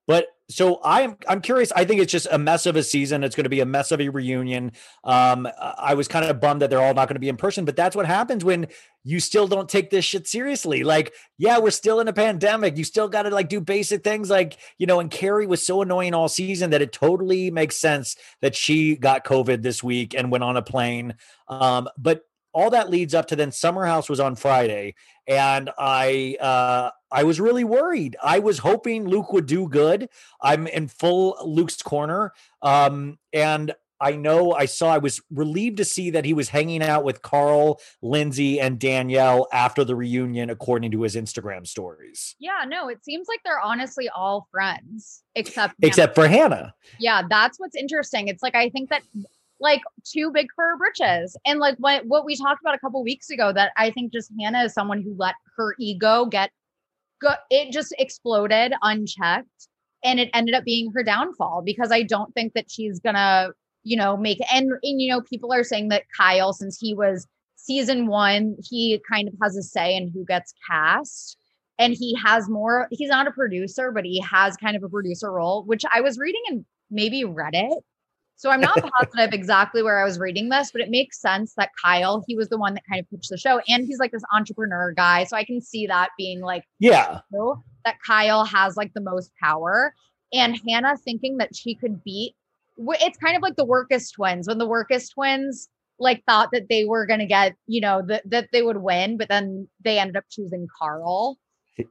But so I'm I'm curious. I think it's just a mess of a season. It's going to be a mess of a reunion. Um, I was kind of bummed that they're all not going to be in person, but that's what happens when you still don't take this shit seriously. Like, yeah, we're still in a pandemic. You still got to like do basic things, like you know. And Kary was so annoying all season that it totally makes sense that she got COVID this week and went on a plane. Um, but all that leads up to then Summer House was on Friday, and I uh, I was really worried. I was hoping Luke would do good. I'm in full Luke's corner, um, and I know I saw. I was relieved to see that he was hanging out with Carl, Lindsay, and Danielle after the reunion, according to his Instagram stories. Yeah, no, it seems like they're honestly all friends, except Hannah. Except for Hannah. yeah, that's what's interesting. It's like I think that like too big for her britches, and like what what we talked about a couple weeks ago. That I think just Hannah is someone who let her ego get go. It just exploded unchecked, and it ended up being her downfall because I don't think that she's gonna you know make and and you know people are saying that Kyle since he was season one he kind of has a say in who gets cast and he has more he's not a producer but he has kind of a producer role which i was reading in maybe reddit so i'm not positive exactly where i was reading this but it makes sense that kyle he was the one that kind of pitched the show and he's like this entrepreneur guy so i can see that being like Yeah. that kyle has like the most power and hannah thinking that she could beat it's kind of like the Wirkus twins when the Wirkus twins like thought that they were going to get you know that that they would win but then they ended up choosing carl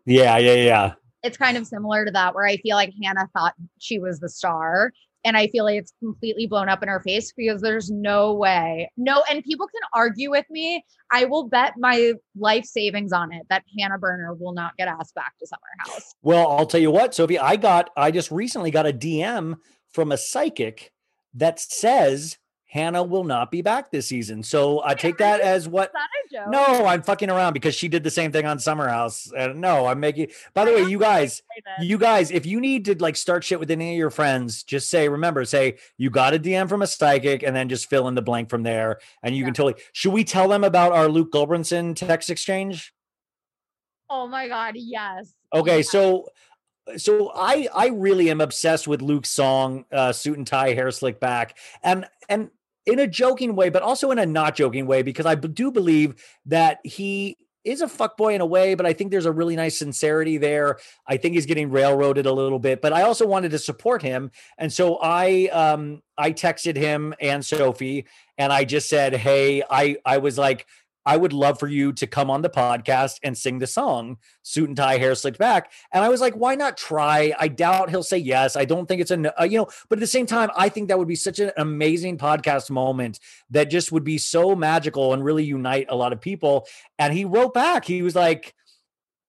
Yeah. Yeah. Yeah. it's kind of similar to that where I feel like Hannah thought she was the star. And I feel like it's completely blown up in her face because there's no way. No, and people can argue with me. I will bet my life savings on it that Hannah Berner will not get asked back to Summer House. Well, I'll tell you what, Sophie, I got, I just recently got a DM from a psychic that says Hannah will not be back this season. So I take that as what. Is that a joke? No, I'm fucking around because she did the same thing on Summer House. And no, I'm making. By the way, you guys, you guys, if you need to like start shit with any of your friends, just say, remember, say you got a DM from a psychic, and then just fill in the blank from there, and you Yeah. can totally. Should we tell them about our Luke Gulbranson text exchange? Oh my God. Yes. Okay, Yes. so so I I really am obsessed with Luke's song uh suit and tie hair slick back and and in a joking way but also in a not joking way because I do believe that he is a fuckboy in a way but I think there's a really nice sincerity there. I think he's getting railroaded a little bit but I also wanted to support him and so I um I texted him and Sophie and I just said, "Hey, I I was like I would love for you to come on the podcast and sing the song suit and tie, hair slicked back. And I was like, why not try? I doubt he'll say yes. I don't think it's a, uh, you know, but at the same time, I think that would be such an amazing podcast moment that just would be so magical and really unite a lot of people. And he wrote back, he was like,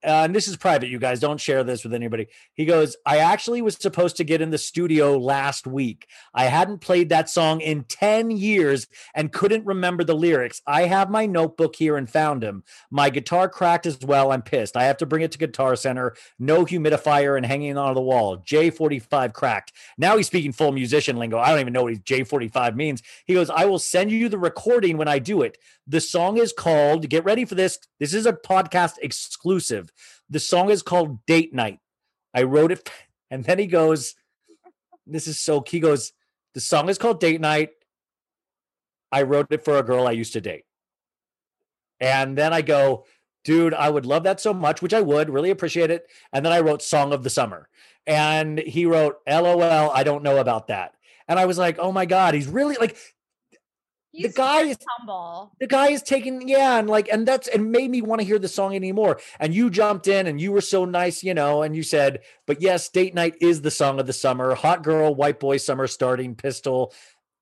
uh, and this is private, you guys don't share this with anybody. He goes, I actually was supposed to get in the studio last week. I hadn't played that song in 10 years and couldn't remember the lyrics. I have my notebook here and found him. My guitar cracked as well. I'm pissed. I have to bring it to Guitar Center. No humidifier and hanging on the wall. J45 cracked. Now he's speaking full musician lingo. I don't even know what J45 means. He goes, I will send you the recording when I do it. The song is called, get ready for this. This is a podcast exclusive. The song is called Date Night. I wrote it. *laughs* And then he goes, This is so, he goes, The song is called Date Night. I wrote it for a girl I used to date. And then I go, Dude, I would love that so much, which I would really appreciate it. And then I wrote Song of the Summer. And he wrote, LOL, I don't know about that. And I was like, oh my God, he's really like, He's the guy is humble. the guy is taking yeah and like and that's it made me want to hear the song anymore and you jumped in and you were so nice you know and you said but yes date night is the song of the summer hot girl white boy summer starting pistol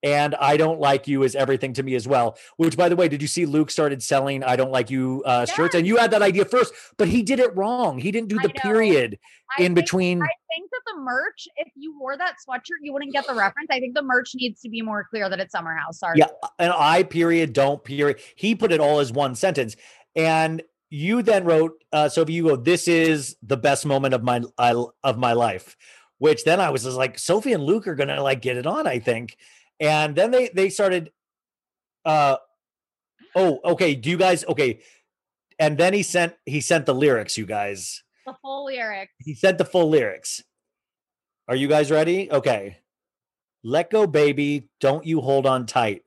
and i don't like you is everything to me as well which by the way did you see luke started selling i don't like you uh shirts and you had that idea first but he did it wrong he didn't do the period I in think- between I think that the merch, if you wore that sweatshirt, you wouldn't get the reference. I think the merch needs to be more clear that it's Summer House. Sorry. Yeah, an I period, don't period. He put it all as one sentence. And you then wrote, uh, Sophie, you go, this is the best moment of my I, of my life. Which then I was just like, Sophie and Luke are gonna like get it on, I think. And then they they started uh oh, okay. Do you guys okay? And then he sent he sent the lyrics, you guys. The full lyrics. He sent the full lyrics. Are you guys ready? Okay. Let go, baby. Don't you hold on tight.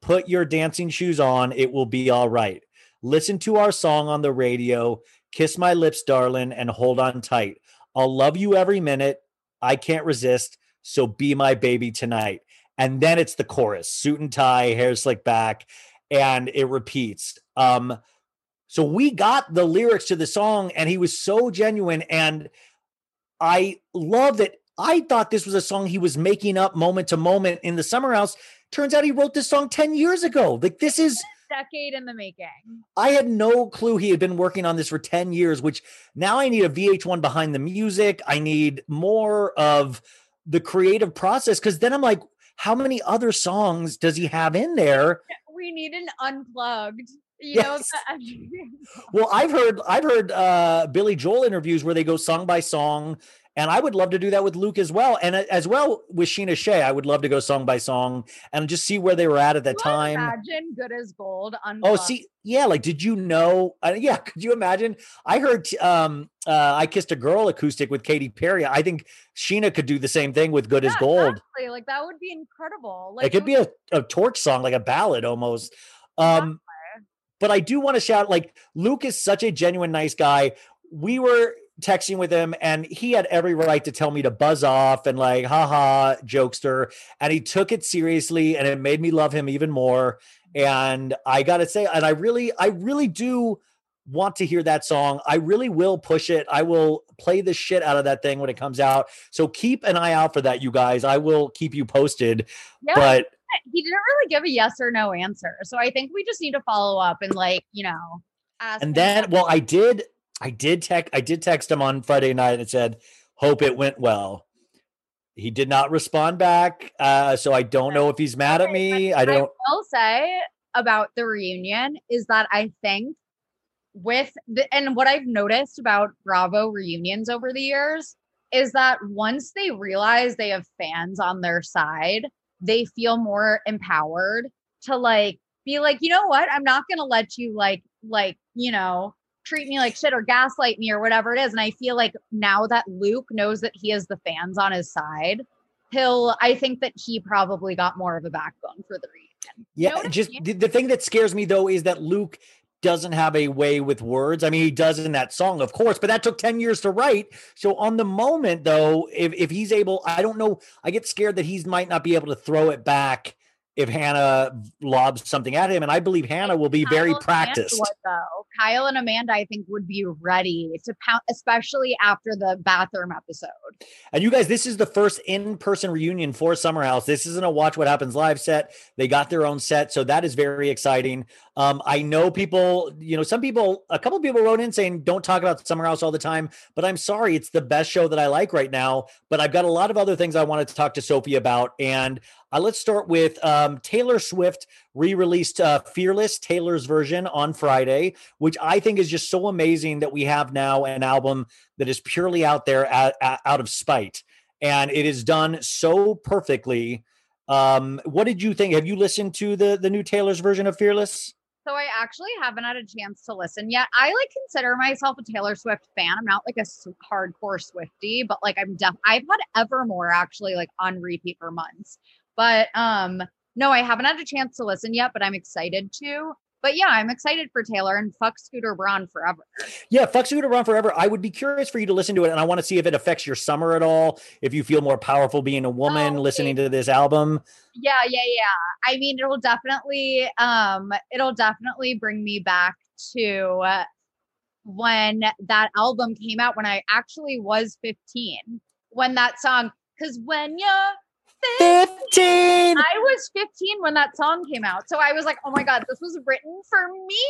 Put your dancing shoes on. It will be all right. Listen to our song on the radio. Kiss my lips, darling, and hold on tight. I'll love you every minute. I can't resist. So be my baby tonight. And then it's the chorus suit and tie, hair slick back, and it repeats. Um, so we got the lyrics to the song, and he was so genuine. And I love that. I thought this was a song he was making up moment to moment in the summer house. Turns out he wrote this song 10 years ago. Like, this is, Decade in the making. I had no clue he had been working on this for 10 years, which now I need a VH1 behind the music. I need more of the creative process because then I'm like, how many other songs does he have in there? We need an unplugged. You know, Yes. the- *laughs* Well, I've heard I've heard uh Billy Joel interviews where they go song by song, and I would love to do that with Luke as well, and as well with Scheana Shay. I would love to go song by song and just see where they were at at that time. Imagine good as gold. Oh, see, yeah, like did you know? Uh, *laughs* yeah, could you imagine? I heard um uh I kissed a girl acoustic with Katy Perry. I think Sheena could do the same thing with Good as Gold. exactly. Like that would be incredible. Like it could be a, a torch song, like a ballad almost. Um, but I do want to shout like Luke is such a genuine, nice guy. We were texting with him and he had every right to tell me to buzz off and like, haha, jokester. And he took it seriously and it made me love him even more. And I got to say, and I really, I really do want to hear that song. I really will push it. I will play the shit out of that thing when it comes out. So keep an eye out for that, you guys. I will keep you posted. Yeah, But he didn't really give a yes or no answer. So I think we just need to follow up and like, you know, ask and then well i did i did text i did text him on friday night and said hope it went well he did not respond back uh so i don't know if he's mad at me i don't I will say about the reunion is that I think with the and what I've noticed about Bravo reunions over the years is that once they realize they have fans on their side, they feel more empowered to like be like, you know what? I'm not gonna let you like like, you know, treat me like shit or gaslight me or whatever it is. And I feel like now that Luke knows that he has the fans on his side, he'll I think that he probably got more of a backbone for the reunion. You know yeah I just mean? the, the thing that scares me though is that luke doesn't have a way with words i mean he does in that song of course but that took 10 years to write so on the moment though if, if he's able i don't know i get scared that he's might not be able to throw it back if Hannah lobs something at him. And I believe Hannah will be Kyle very practiced. would, though. Kyle and Amanda, I think, would be ready to pound, especially after the bathroom episode. And you guys, this is the first in-person reunion for Summer House. This isn't a Watch What Happens live set. They got their own set, so that is very exciting. Um, I know people, you know, some people, a couple people wrote in saying, "Don't talk about Summer House all the time." But I'm sorry, it's the best show that I like right now. But I've got a lot of other things I wanted to talk to Sophie about, and uh, let's start with um, Taylor Swift re-released uh, "Fearless" Taylor's version on Friday, which I think is just so amazing that we have now an album that is purely out there at, at- out of spite, and it is done so perfectly. Um, what did you think? Have you listened to the the new Taylor's version of "Fearless"? So I actually haven't had a chance to listen yet. I like consider myself a Taylor Swift fan. I'm not like a hardcore Swifty, but like I'm def I've had Evermore actually like on repeat for months. But um no, I haven't had a chance to listen yet, but I'm excited to. But yeah, I'm excited for Taylor and fuck Scooter Braun forever. Yeah, Fuck Scooter Braun Forever. I would be curious for you to listen to it, and I want to see if it affects your summer at all. If you feel more powerful being a woman Oh, listening to this album. Yeah, yeah, yeah. I mean, it'll definitely um it'll definitely bring me back to uh, when that album came out when I actually was 15. When that song cuz when you're 15 15. I was 15 when that song came out. So I was like, "Oh my god, this was written for me."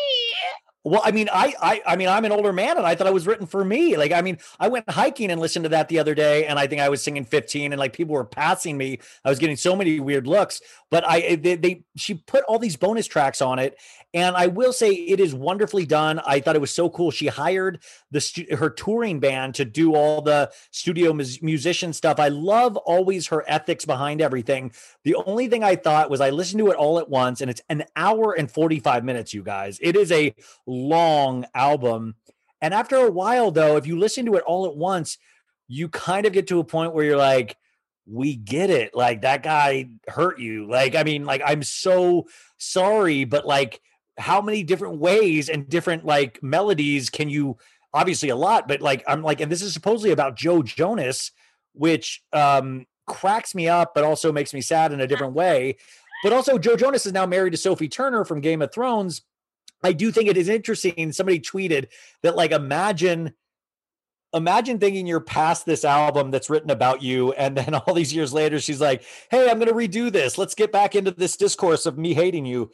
Well, I mean, I, I, I mean, I'm an older man, and I thought it was written for me. Like, I mean, I went hiking and listened to that the other day, and I think I was singing 15, and like people were passing me. I was getting so many weird looks, but I, eh, they, they she put all these bonus tracks on it, and I will say it is wonderfully done. I thought it was so cool. She hired the her touring band to do all the studio mus- musician stuff. I love always her ethics behind everything. The only thing I thought was I listened to it all at once, and it's an hour and 45 minutes. You guys, it is a long album. And after a while, though, if you listen to it all at once, you kind of get to a point where you're like, we get it. Like that guy hurt you. Like, I mean, like, I'm so sorry, but like, how many different ways and different like melodies can you obviously a lot, but like, I'm like, and this is supposedly about Joe Jonas, which um cracks me up, but also makes me sad in a different way. But also, Joe Jonas is now married to Sophie Turner from Game of Thrones. I do think it is interesting. Somebody tweeted that, like, imagine, imagine thinking you're past this album that's written about you, and then *laughs* all these years later, she's like, "Hey, I'm going to redo this. Let's get back into this discourse of me hating you."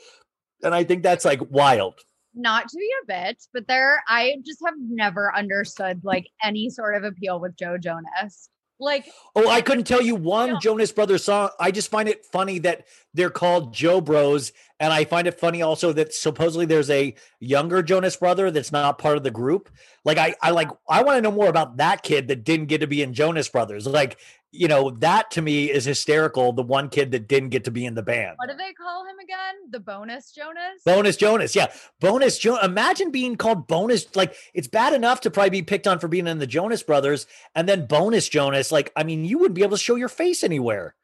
And I think that's like wild. Not to be a bitch, but there I just have never understood like any sort of appeal with Joe Jonas. Like Oh, I couldn't tell you one Yeah. Jonas Brothers song. I just find it funny that they're called Joe Bros. And I find it funny also that supposedly there's a younger Jonas brother that's not part of the group. Like I, I like I want to know more about that kid that didn't get to be in Jonas Brothers. Like, you know, that to me is hysterical. The one kid that didn't get to be in the band. what do they call him again? The bonus Jonas? Bonus Jonas, yeah, Bonus Jonas. Imagine being called Bonus. Like it's bad enough to probably be picked on for being in the Jonas Brothers, and then Bonus Jonas. Like I mean, you wouldn't be able to show your face anywhere.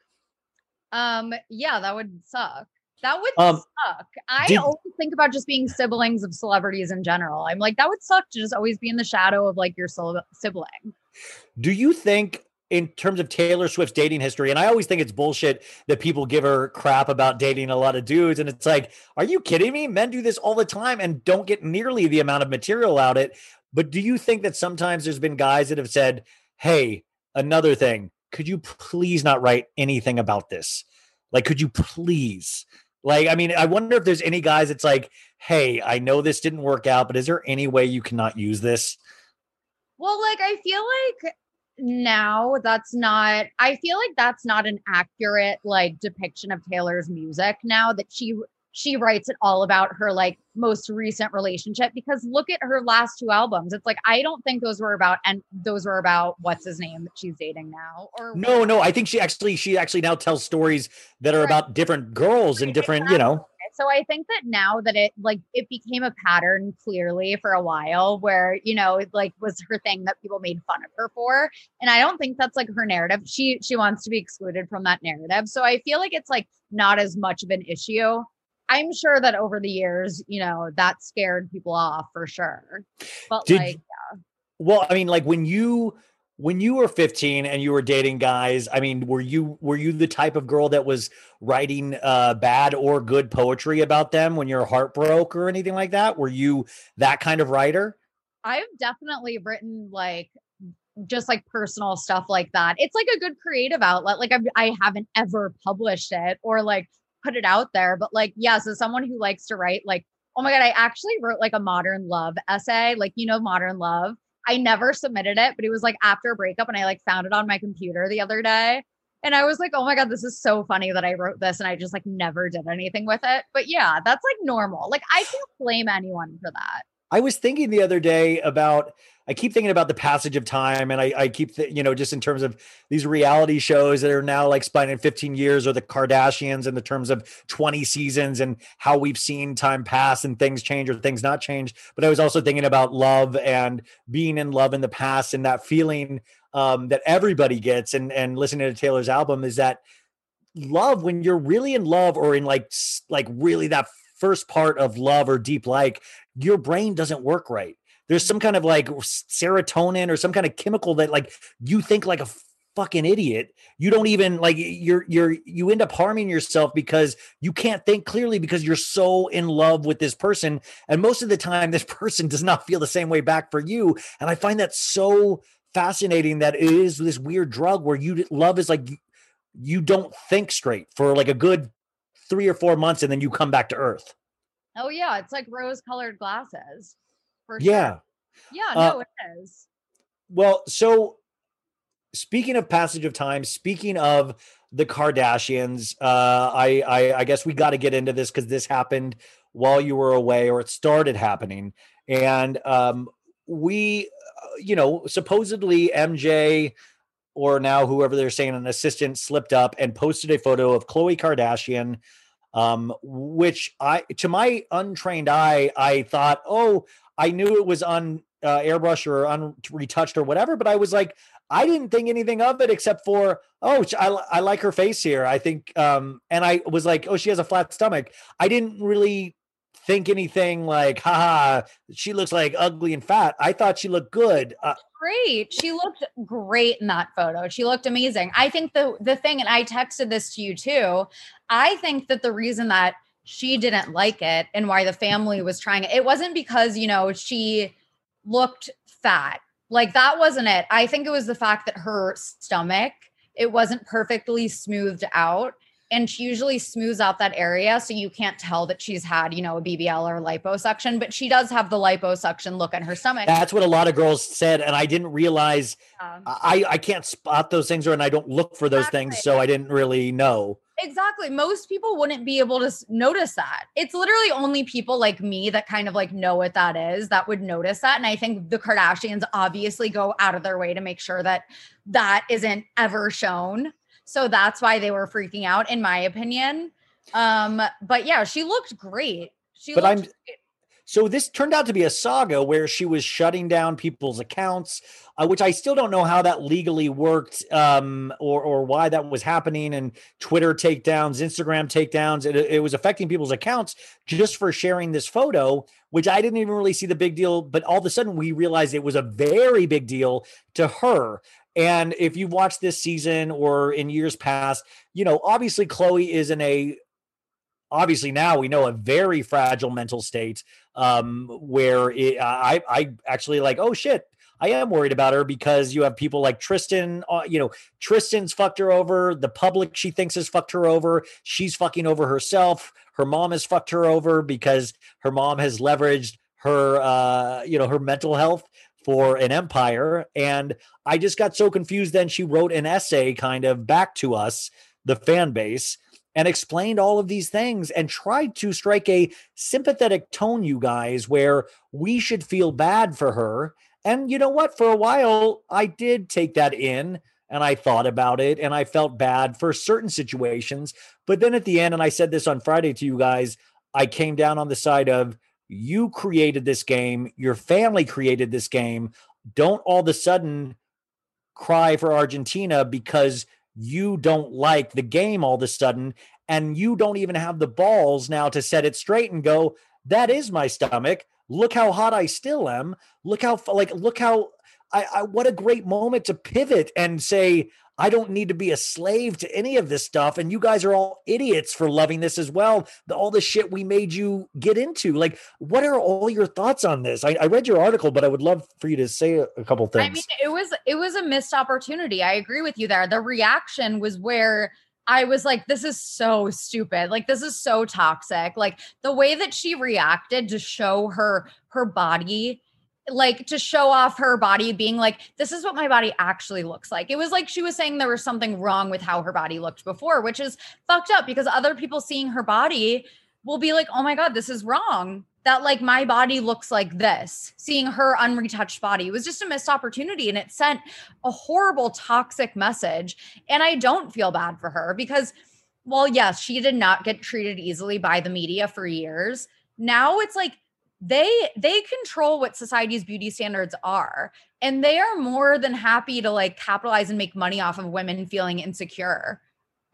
Um, yeah, that would suck. That would Um, suck. I did- always think about just being siblings of celebrities in general. I'm like, that would suck to just always be in the shadow of like your sibling. Do you think, in terms of Taylor Swift's dating history, and I always think it's bullshit that people give her crap about dating a lot of dudes, and it's like, are you kidding me? Men do this all the time and don't get nearly the amount of material out it. But do you think that sometimes there's been guys that have said, "Hey, another thing, could you please not write anything about this? Like, could you please?" Like, I mean, I wonder if there's any guys that's like, "Hey, I know this didn't work out, but is there any way you cannot use this?" Well, like I feel like now that's not I feel like that's not an accurate like depiction of Taylor's music now that she she writes it all about her like most recent relationship because look at her last two albums. It's like I don't think those were about and those were about what's his name that she's dating now or No, no. I think she actually she actually now tells stories that are Right. about different girls and different, you know. So I think that now that it like it became a pattern clearly for a while where, you know, it like was her thing that people made fun of her for. And I don't think that's like her narrative. She she wants to be excluded from that narrative. So I feel like it's like not as much of an issue. I'm sure that over the years, you know, that scared people off for sure. But Did like Well, I mean, like when you when you were 15 and you were dating guys i mean were you were you the type of girl that was writing uh bad or good poetry about them when your heart broke or anything like that were you that kind of writer I've definitely written like just like personal stuff like that. It's like a good creative outlet. Like I've, I haven't ever published it or like put it out there, but like, yeah, so someone who likes to write, like, oh my God, I actually wrote like a modern love essay, like, you know, modern love. I never submitted it, but it was like after a breakup and I like found it on my computer the other day. And I was like, oh my God, this is so funny that I wrote this and I just like never did anything with it. But yeah, that's like normal. Like I can't blame anyone for that. I was thinking the other day about I keep thinking about the passage of time, and I, I keep th- you know just in terms of these reality shows that are now like spanning 15 years, or the Kardashians in the terms of 20 seasons, and how we've seen time pass and things change or things not change. But I was also thinking about love and being in love in the past, and that feeling um, that everybody gets, and and listening to Taylor's album is that love when you're really in love or in like like really that first part of love or deep like your brain doesn't work right. There's some kind of like serotonin or some kind of chemical that like you think like a fucking idiot. You don't even like you're you're you end up harming yourself because you can't think clearly because you're so in love with this person and most of the time *laughs* this person does not feel the same way back for you and I find that so fascinating that it is this weird drug where you love is like you don't think straight for like a good 3 or 4 months and then you come back to earth. Oh yeah, it's like rose-colored glasses. For yeah. Sure. Yeah, no, uh, it is. Well, so speaking of passage of time, speaking of the Kardashians, uh, I, I, I guess we got to get into this because this happened while you were away, or it started happening, and um, we, uh, you know, supposedly MJ or now whoever they're saying an assistant slipped up and posted a photo of Khloe Kardashian um, which I, to my untrained eye, I thought, oh, I knew it was on uh, airbrush or unretouched or whatever, but I was like, I didn't think anything of it except for, oh, I, I like her face here. I think, um, and I was like, oh, she has a flat stomach. I didn't really think anything like, haha, she looks like ugly and fat. I thought she looked good. Uh, great. She looked great in that photo. She looked amazing. I think the the thing, and I texted this to you too. I think that the reason that she didn't like it and why the family was trying it, it wasn't because you know she looked fat. Like that wasn't it. I think it was the fact that her stomach it wasn't perfectly smoothed out and she usually smooths out that area so you can't tell that she's had you know a bbl or liposuction but she does have the liposuction look on her stomach that's what a lot of girls said and i didn't realize yeah. i i can't spot those things or and i don't look for those exactly. things so i didn't really know exactly most people wouldn't be able to notice that it's literally only people like me that kind of like know what that is that would notice that and i think the kardashians obviously go out of their way to make sure that that isn't ever shown so that's why they were freaking out, in my opinion. Um, but yeah, she looked great. She but I'm great. So this turned out to be a saga where she was shutting down people's accounts, uh, which I still don't know how that legally worked, um, or or why that was happening. And Twitter takedowns, Instagram takedowns, it, it was affecting people's accounts just for sharing this photo, which I didn't even really see the big deal. But all of a sudden, we realized it was a very big deal to her. And if you've watched this season or in years past, you know, obviously Khloe is in a obviously now we know a very fragile mental state um where it, I I actually like oh shit I am worried about her because you have people like Tristan, uh, you know, Tristan's fucked her over. The public she thinks has fucked her over. She's fucking over herself. Her mom has fucked her over because her mom has leveraged her, uh, you know, her mental health for an empire. And I just got so confused. Then she wrote an essay kind of back to us, the fan base, and explained all of these things and tried to strike a sympathetic tone, you guys, where we should feel bad for her. And you know what? For a while, I did take that in and I thought about it and I felt bad for certain situations. But then at the end, and I said this on Friday to you guys, I came down on the side of you created this game, your family created this game. Don't all of a sudden cry for Argentina because you don't like the game all of a sudden and you don't even have the balls now to set it straight and go, that is my stomach. Look how hot I still am. Look how like look how I, I what a great moment to pivot and say, I don't need to be a slave to any of this stuff. And you guys are all idiots for loving this as well. The, all the shit we made you get into. Like, what are all your thoughts on this? I, I read your article, but I would love for you to say a, a couple things. I mean, it was it was a missed opportunity. I agree with you there. The reaction was where I was like, this is so stupid. Like, this is so toxic. Like the way that she reacted to show her her body like to show off her body being like this is what my body actually looks like. It was like she was saying there was something wrong with how her body looked before which is fucked up because other people seeing her body will be like oh my god this is wrong. That like my body looks like this. Seeing her unretouched body was just a missed opportunity and it sent a horrible toxic message. And i don't feel bad for her because well yes she did not get treated easily by the media for years. Now it's like they they control what society's beauty standards are and they are more than happy to like capitalize and make money off of women feeling insecure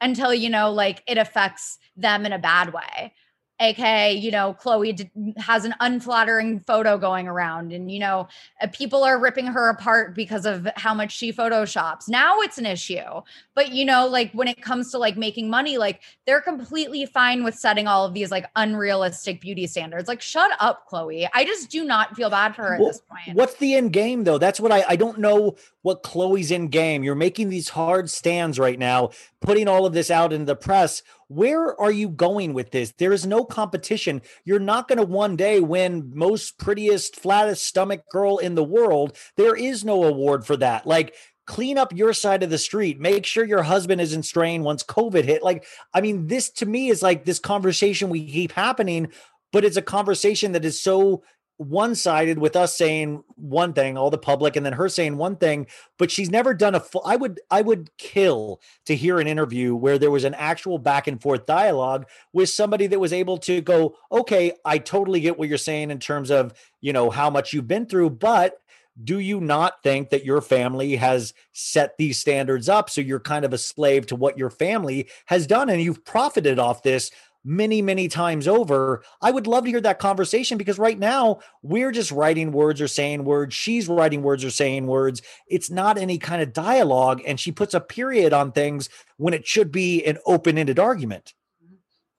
until you know like it affects them in a bad way aka you know khloe has an unflattering photo going around and you know uh, people are ripping her apart because of how much she photoshops. Now it's an issue but you know like when it comes to like making money like they're completely fine with setting all of these like unrealistic beauty standards. Like shut up khloe. I just do not feel bad for her well, at this point. what's the end game though? That's what i i don't know what khloe's in game. You're making these hard stands right now putting all of this out in the press where are you going with this? There is no competition. You're not going to one day win most prettiest, flattest stomach girl in the world. There is no award for that. Like, clean up your side of the street. Make sure your husband isn't straying once COVID hit. Like, I mean, this to me is like this conversation we keep happening, but it's a conversation that is so one sided with us saying one thing, all the public, and then her saying one thing, but she's never done a full. I would, I would kill to hear an interview where there was an actual back and forth dialogue with somebody that was able to go, okay, I totally get what you're saying in terms of, you know, how much you've been through, but do you not think that your family has set these standards up so you're kind of a slave to what your family has done and you've profited off this many, many times over. I would love to hear that conversation because right now we're just writing words or saying words. She's writing words or saying words. It's not any kind of dialogue. And she puts a period on things when it should be an open ended argument.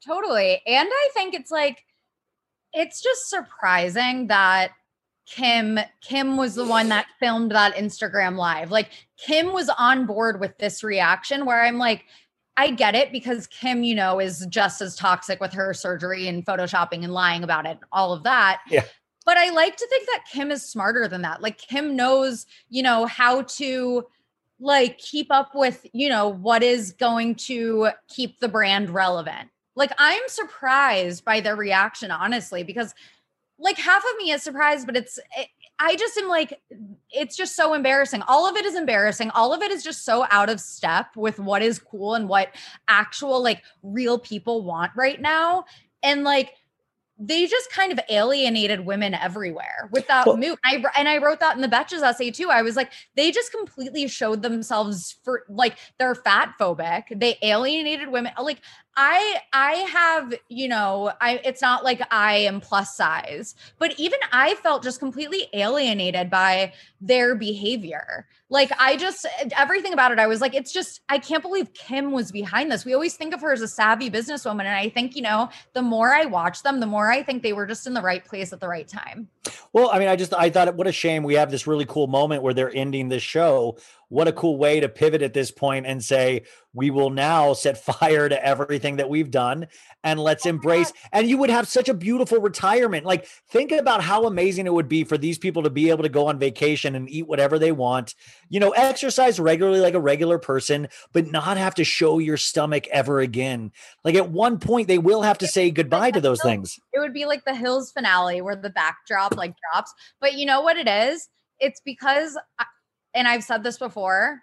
Totally. And I think it's like, it's just surprising that Kim Kim was the one that filmed that Instagram live. Like Kim was on board with this reaction where I'm like I get it because Kim, you know, is just as toxic with her surgery and photoshopping and lying about it, all of that. Yeah. But I like to think that Kim is smarter than that. Like Kim knows, you know, how to like keep up with, you know, what is going to keep the brand relevant. Like I'm surprised by their reaction honestly because like half of me is surprised but it's it, I just am like, it's just so embarrassing. All of it is embarrassing. All of it is just so out of step with what is cool and what actual, like, real people want right now. And like, they just kind of alienated women everywhere with that well, move. I and I wrote that in the Betches essay too. I was like, they just completely showed themselves for like they're fat phobic. They alienated women. Like I I have, you know, I it's not like I am plus size, but even I felt just completely alienated by their behavior. Like I just everything about it I was like it's just I can't believe Kim was behind this. We always think of her as a savvy businesswoman and I think, you know, the more I watch them, the more I think they were just in the right place at the right time. Well, I mean, I just I thought what a shame we have this really cool moment where they're ending this show. What a cool way to pivot at this point and say we will now set *laughs* fire to everything that we've done and let's oh embrace and you would have such a beautiful retirement. Like think about how amazing it would be for these people to be able to go on vacation and eat whatever they want. You know exercise regularly like a regular person but not have to show your stomach ever again. Like at one point they will have to say goodbye to those *laughs* things. It would be like the hills finale where the backdrop like drops but you know what it is it's because and I've said this before,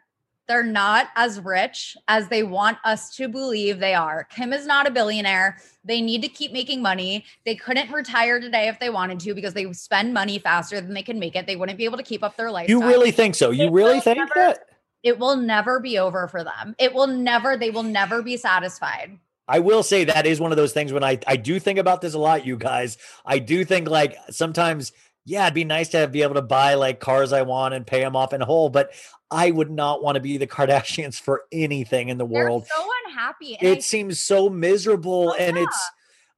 they're not as rich as they want us to believe they are. Kim is not a billionaire. They need to keep making money. They couldn't retire today if they wanted to because they spend money faster than they can make it. They wouldn't be able to keep up their lifestyle. You really think so? You it really think never, that? It will never be over for them. It will never, they will never be satisfied. I will say that is one of those things when I I do think about this a lot, you guys. I do think like sometimes yeah, it'd be nice to be able to buy like cars I want and pay them off in whole, but I would not want to be the *laughs* Kardashians for anything in the They're world. so unhappy. and I It seems so miserable Oh, and yeah. it's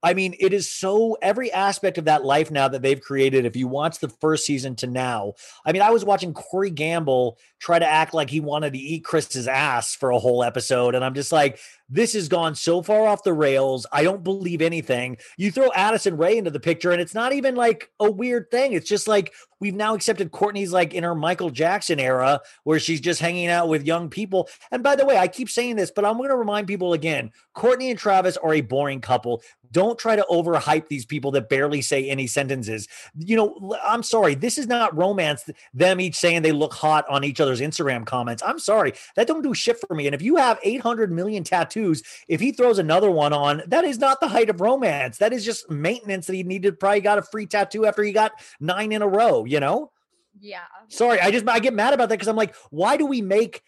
I mean, it is so every aspect of that life now that they've created. If you watch the first season to now, I mean, I was watching Corey Gamble try to act like he wanted to eat Kris's ass for a whole episode, and I'm just like, this has gone so far off the rails. I don't believe anything. You throw Addison Rae into the picture, and it's not even like a weird thing. It's just like we've now accepted Kourtney's like in her Michael Jackson era where she's just hanging out with young people. And by the way, I keep saying this, but I'm going to remind people again Kourtney and Travis are a boring couple. Don't try to overhype these people that barely say any sentences. You know, I'm sorry. This is not romance. Them each saying they look hot on each other's Instagram comments. I'm sorry. That don't do shit for me. And if you have 800 million tattoos, if he throws another one on, that is not the height of romance. That is just maintenance that he needed. Probably got a free tattoo after he got nine in a row, you know? yeah. Sorry, I just I get mad about that because I'm like, why do we make,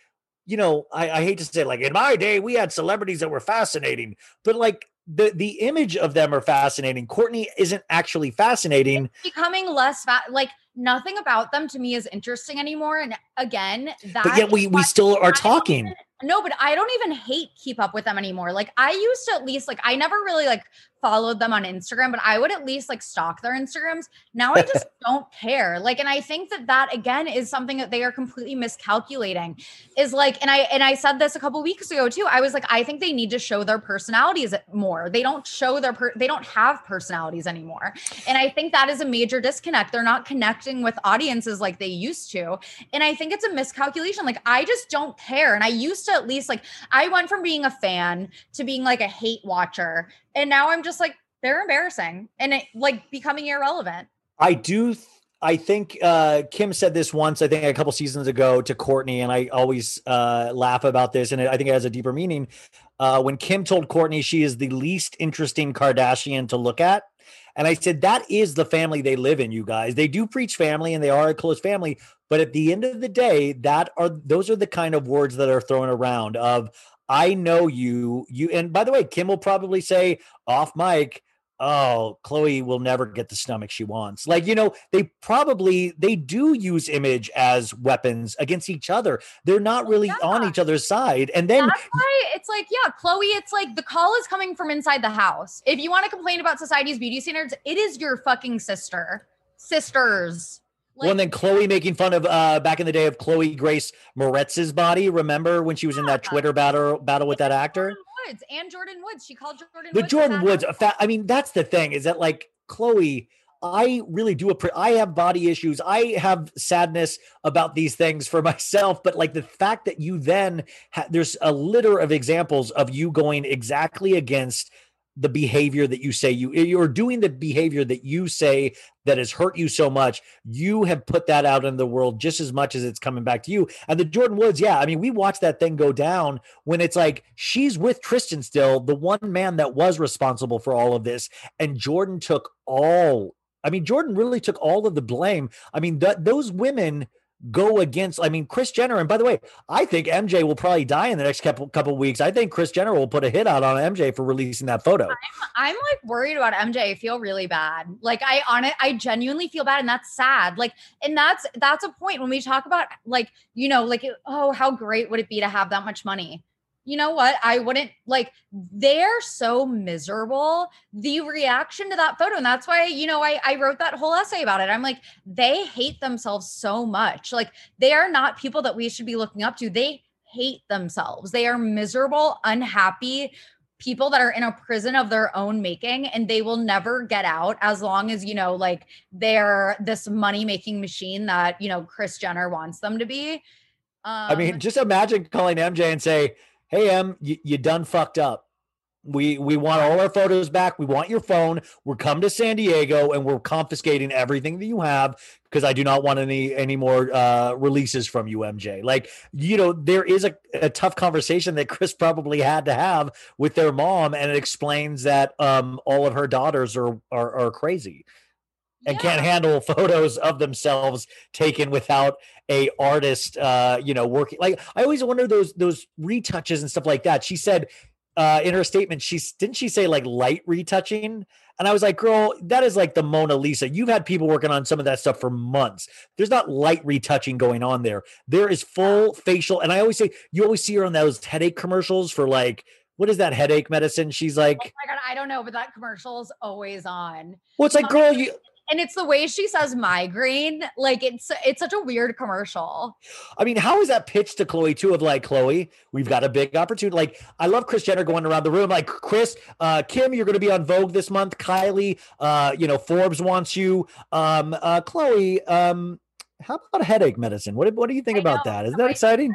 you know, I, I hate to say it, like in my day we had celebrities that were fascinating, but like the the image of them are fascinating. Kourtney isn't actually fascinating. becoming less fat like nothing about them to me is interesting anymore and again that But yet we we still are talking. No but i don't even hate keep up with them anymore. Like i used to at least like i never really like followed them on instagram but i would at least like stalk their instagrams now i just *laughs* don't care like and i think that that again is something that they are completely miscalculating is like and i and i said this a couple weeks ago too i was like i think they need to show their personalities more they don't show their per- they don't have personalities anymore and I think that is a major disconnect. They're not connecting with audiences like they used to. And I think it's a miscalculation. Like, I just don't care. And I used to at least, like, I went from being a fan to being like a hate watcher. And now I'm just like, they're embarrassing and it, like becoming irrelevant. I do. th- I think uh, Kim said this once. I think a couple seasons ago to Kourtney, and I always uh, laugh about this, and I think it has a deeper meaning. Uh, when Kim told Kourtney she is the least interesting Kardashian to look at, and I said that is the family they live in. You guys, they do preach family, and they are a close family. But at the end of the day, that are those are the kind of words that are thrown around. Of I know you, you, and by the way, Kim will probably say off mic oh khloe will never get the stomach she wants like you know they probably they do use image as weapons against each other they're not really on each other's side and then That's why it's like, yeah, Khloe, it's like the call is coming from inside the house. If you want to complain about society's beauty standards, it is your fucking sister. Sisters. Well, and then khloe making fun of uh back in the day of chloe grace moretz's body remember when she was in that twitter battle battle with that actor Jordyn Woods and Jordyn Woods. She called Jordan the Woods. jordyn woods a fa- i mean that's the thing is that like khloe I really do. appre- I have body issues. I have sadness about these things for *laughs* myself. But like the fact that you then ha- there's a litter of examples of you going exactly against the behavior that you say you eh, you're doing the behavior that you say that has hurt you so much you have put that out in the world just as much as it's coming back to you. And the jordyn woods yeah i mean we watched that thing go down when it's like she's with tristan still the one man that was responsible for all of this and jordan took all i mean jordan really took all of the blame. I mean th- those women go against i mean kris jenner and by the way i think mj will probably die in the next couple couple weeks i think kris jenner will put a hit out on mj for releasing that photo I'm like worried about MJ. I feel really bad. Like I on it, I genuinely feel bad, and that's sad. Like, and that's that's a point when we talk about like you know like oh how great would it be to have that much money. You know what? I wouldn't like. They're so miserable. The reaction to that photo, and that's why you know I I wrote that whole essay about it. I'm like they hate themselves so much. Like they are not people that we should be looking up to. They hate themselves. They are miserable, unhappy people that are in a prison of their own making and they will never get out as long as you know like they're this money making machine that you know Kris Jenner wants them to be. Um, I mean, just imagine calling MJ and say, "Hey, M, you, you done fucked up. We we want all our photos back. We want your phone. We're come to San Diego and we're confiscating everything that you have because I do not want any any more uh, releases from you, MJ." Like, you know, there is a, a tough conversation that *laughs* Chris probably had to have with their mom, and it explains that um, all of her daughters are are, are crazy and can't handle photos of themselves taken without a artist uh you know working like i always wonder those those retouches and stuff like that she said uh, in her statement, she's didn't she say like light retouching? And I was like, girl, that is like the Mona Lisa. You've had people working on some of that stuff for months. There's not light retouching going on there. There is full facial. And I always say, you always see her on those headache commercials for like, what is that headache medicine? She's like, oh my god, I don't know, but that commercial is always on. Well, it's like, girl, you and it's the way she says migraine like it's it's such a weird commercial. I mean how is that pitched to Khloe too of like Khloe, we've got a big opportunity like i love Kris jenner going around the room like Chris, uh kim you're going to be on vogue this month. Kylie uh you know forbes wants you. Um uh khloe um how about headache medicine? What, what do you think I about know. that? Is that exciting?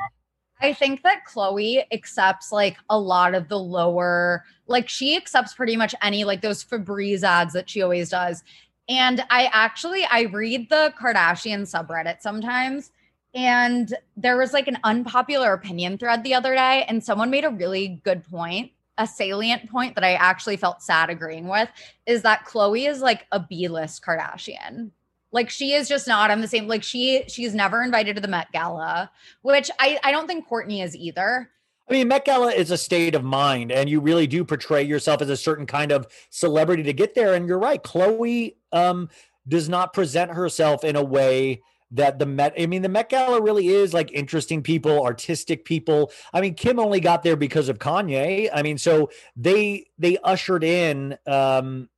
I think that Khloe accepts like a lot of the lower, like she accepts pretty much any like those Febreze ads that she always does. And I actually I read the Kardashian subreddit sometimes and there was like an unpopular opinion thread the other day and someone made a really good point a salient point that I actually felt sad agreeing with is that Khloe is like a B-list Kardashian. Like she is just not on the same like she she's never invited to the Met Gala, which I I don't think Kourtney is either. I mean, Met Gala is a state of mind, and you really do portray yourself as a certain kind of celebrity to get there. And you're right, Khloe um, does not present herself in a way that the Met. I mean, the Met Gala really is like interesting people, artistic people. I mean, Kim only got there because of Kanye. I mean, so they they ushered in um,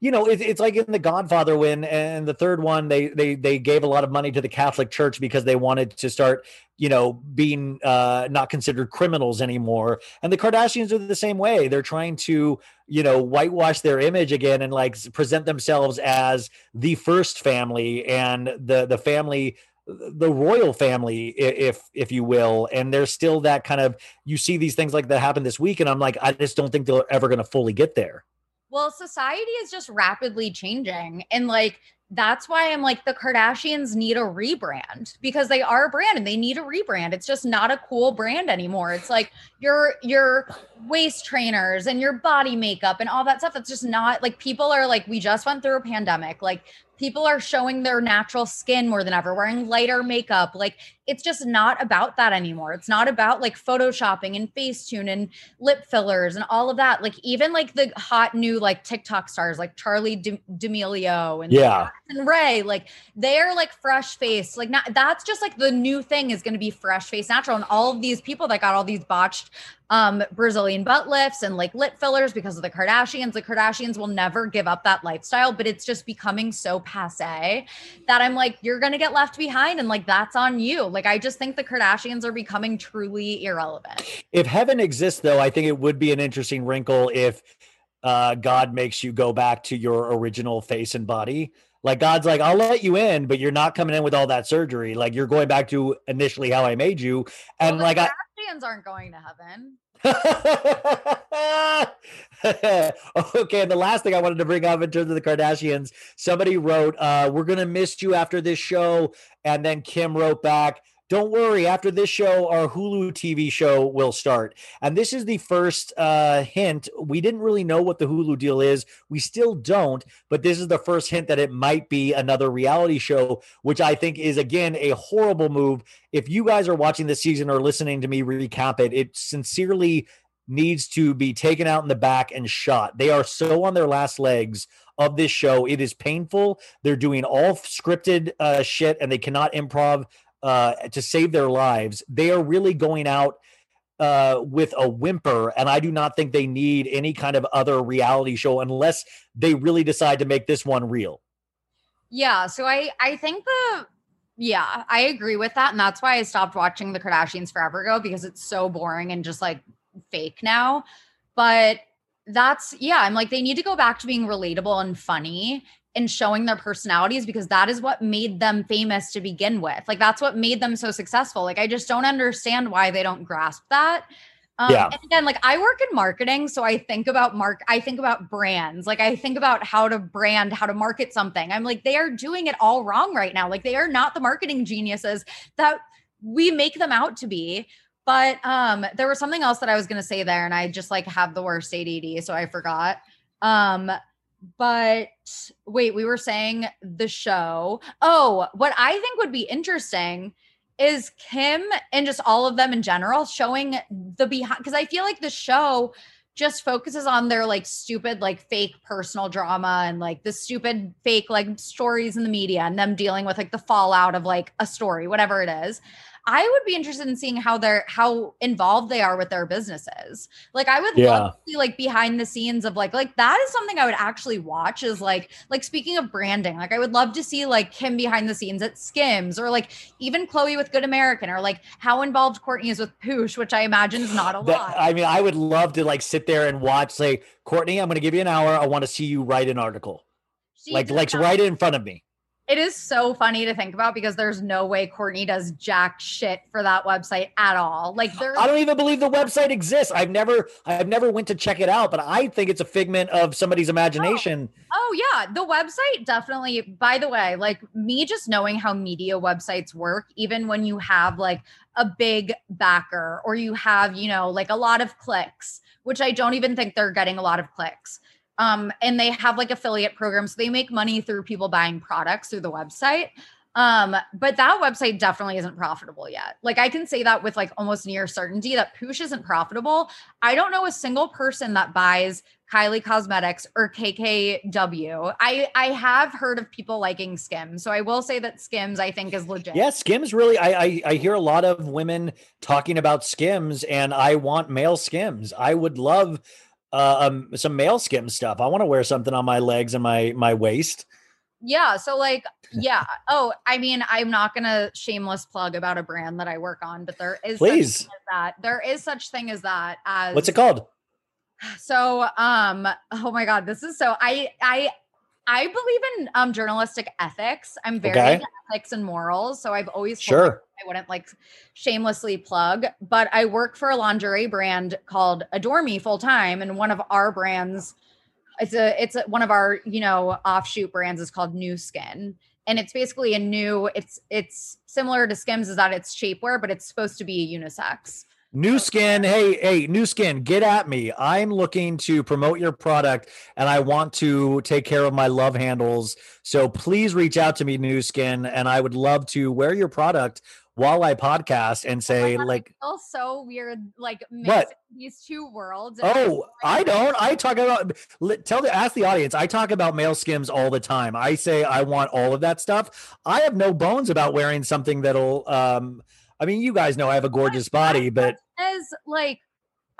you know, it, it's like in The Godfather when and the third one they they they gave a lot of money to the Catholic Church because they wanted to start, you know, being uh, not considered criminals anymore. And the Kardashians are the same way. They're trying to, you know, whitewash their image again and like present themselves as the first family and the the family the royal family if if you will and there's still that kind of you see these things like that happen this week and i'm like i just don't think they're ever going to fully get there well, society is just rapidly changing. And like, that's why I'm like, the Kardashians need a rebrand because they are a brand and they need a rebrand. It's just not a cool brand anymore. It's like your your waist trainers and your body makeup and all that stuff. It's just not like people are like, we just went through a pandemic. Like people are showing their natural skin more than ever, wearing lighter makeup. Like it's just not about that anymore. It's not about like photoshopping and Facetune and lip fillers and all of that. Like even like the hot new like TikTok stars like Charli D'Amelio and yeah and Rae, like they're like fresh face. Like not that's just like the new thing is going to be fresh face natural. And all of these people that got all these botched um, Brazilian butt lifts and like lip fillers because of the Kardashians. The Kardashians will never give up that lifestyle, but it's just becoming so passe that I'm like, you're going to get left behind. And like, that's on you. Like, I just think the Kardashians are becoming truly irrelevant. If heaven exists, though, I think it would be an interesting wrinkle if uh, God makes you go back to your original face and body. Like God's like, I'll let you in, but you're not coming in with all that surgery. Like you're going back to initially how I made you. And well, like Kardashians I aren't going to heaven. *laughs* okay, and the last thing I wanted to bring up in terms of the Kardashians, somebody wrote, uh, "We're gonna miss you after this show," and then Kim wrote back, don't worry, after this show, our Hulu TV show will start. And this is the first uh, hint. We didn't really know what the Hulu deal is. We still don't, but this is the first hint that it might be another reality show, which I think is, again, a horrible move. If you guys are watching this season or listening to me recap it, it sincerely needs to be taken out in the back and shot. They are so on their last legs of this show. It is painful. They're doing all scripted uh, shit and they cannot improv uh, to save their lives. They are really going out uh, with a whimper, and I do not think they need any kind of other reality show unless they really decide to make this one real. Yeah, so I I think the yeah I agree with that, and that's why I stopped watching the Kardashians forever ago because it's so boring and just like fake now. But that's yeah, I'm like they need to go back to being relatable and funny and showing their personalities because that is what made them famous to begin with. Like that's what made them so successful. Like I just don't understand why they don't grasp that. Um, yeah. And again, like I work in marketing, so I think about mark. I think about brands. Like I think about how to brand, how to market something. I'm like they are doing it all wrong right now. Like they are not the marketing geniuses that we make them out to be. But um, there was something else that I was going to say there, and I just like have the worst ADD, so I forgot. Um, but wait, we were saying the show. Oh, what I think would be interesting is Kim and just all of them in general showing the behind because I feel like the show just focuses on their like stupid like fake personal drama and like the stupid fake like stories in the media and them dealing with like the fallout of like a story whatever it is I would be interested in seeing how they're how involved they are with their businesses. Like I would Yeah. love to see like behind the scenes of like like that is something I would actually watch is like like speaking of branding, like I would love to see like Kim behind the scenes at Skims or like even Khloe with Good American or like how involved Kourtney is with Poosh, which I imagine is not a That- lot. I mean, I would love to like sit there and watch. Say, Kourtney, I'm going to give you an hour. I want to see you write an article. She like, like right in front of me. It is so funny to think about because there's no way Kourtney does jack shit for that website at all. Like there's I don't even believe the website exists. I've never, I've never went to check it out, but I think it's a figment of somebody's oh. imagination. Oh yeah, the website definitely. By the way, like me just knowing how media websites work, even when you have like a big backer or you have, you know, like a lot of clicks, which I don't even think they're getting a lot of clicks. Um, and they have like affiliate programs. They make money through people buying products through the website. Um, but that website definitely isn't profitable yet. Like I can say that with like almost near certainty that Poosh isn't profitable. I don't know a single person that buys Kylie Cosmetics or KKW. I I have heard of people liking Skims, so I will say that Skims I think is legit. Yeah, Skims really. I, I I hear a lot of women talking about Skims, and I want male Skims. I would love uh, um, some male skim stuff. I want to wear something on my legs and my my waist. Yeah. So like, *laughs* yeah. Oh, I mean, I'm not gonna shameless plug about a brand that I work on, but there is such Please. thing as that. There is such thing as that as What's it called? So um oh my god, this is so I I I believe in um journalistic ethics. I'm very Okay. ethics and morals. So I've always Sure. I wouldn't like shamelessly plug, but I work for a lingerie brand called Adore Me full time. And one of our brands, it's a it's a, one of our, you know, offshoot brands is called New Skin. And it's basically a new, it's it's similar to Skims, is that it's shapewear, but it's supposed to be unisex. New skin. Hey, hey, new skin, get at me. I'm looking to promote your product and I want to take care of my love handles. So please reach out to me, new skin, and I would love to wear your product while I podcast and say, God, like, feels so weird, like mixing these two worlds. Oh, I don't. I talk about tell the ask the audience. I talk about male skims all the time. I say I want all of that stuff. I have no bones about wearing something that'll um I mean, you guys know I have a gorgeous body, but As like,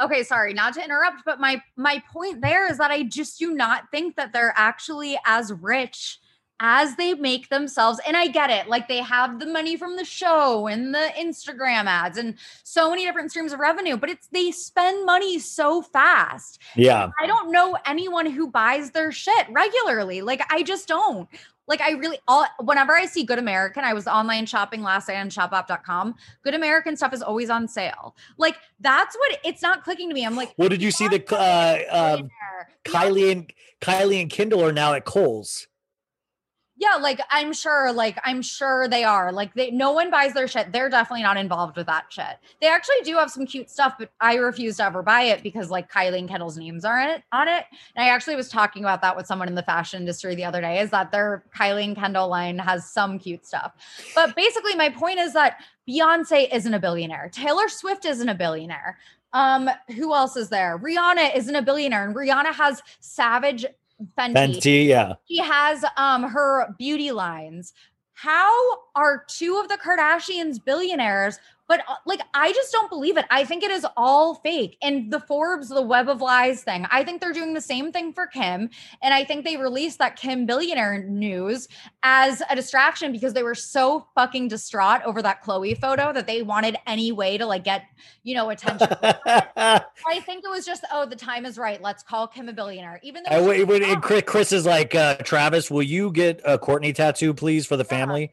okay, sorry, not to interrupt, but my my point there is that I just do not think that they're actually as rich as they make themselves. And I get it, like they have the money from the show and the Instagram ads and so many different streams of revenue, but it's they spend money so fast. yeah. I don't know anyone who buys their shit regularly. Like I just don't. Like I really all whenever I see Good American, I was online shopping last night on shopup.com. Good American stuff is always on sale. Like that's what it's not clicking to me. I'm like, Well, did you see the uh, billionaire. Kylie and Kylie and Kendall are now at Kohl's? Yeah, like I'm sure, like I'm sure they are. Like they no one buys their shit. They're definitely not involved with that shit. They actually do have some cute stuff, but I refuse to ever buy it because like Kylie and Kendall's names are in it on it. And I actually was talking about that with someone in the fashion industry the other day, is that their Kylie and Kendall line has some cute stuff. But basically, my point is that Beyonce isn't a billionaire. Taylor Swift isn't a billionaire. Um, who else is there? Rihanna isn't a billionaire, and Rihanna has Savage Fenty Fenty, yeah. she has um her beauty lines how are two of the kardashians billionaires but uh, like i just don't believe it. I think it is all fake. And the forbes the web of lies thing i think they're doing the same thing for kim. And i think they released that kim billionaire news as a distraction because they were so fucking distraught over that khloe photo that they wanted any way to like get you know attention. *laughs* I think it was just oh the time is right. Let's call kim a billionaire. Even though I, she's would- would- not. and Kris, Kris is like, uh, Travis, will you get a Kourtney tattoo, please, for the family?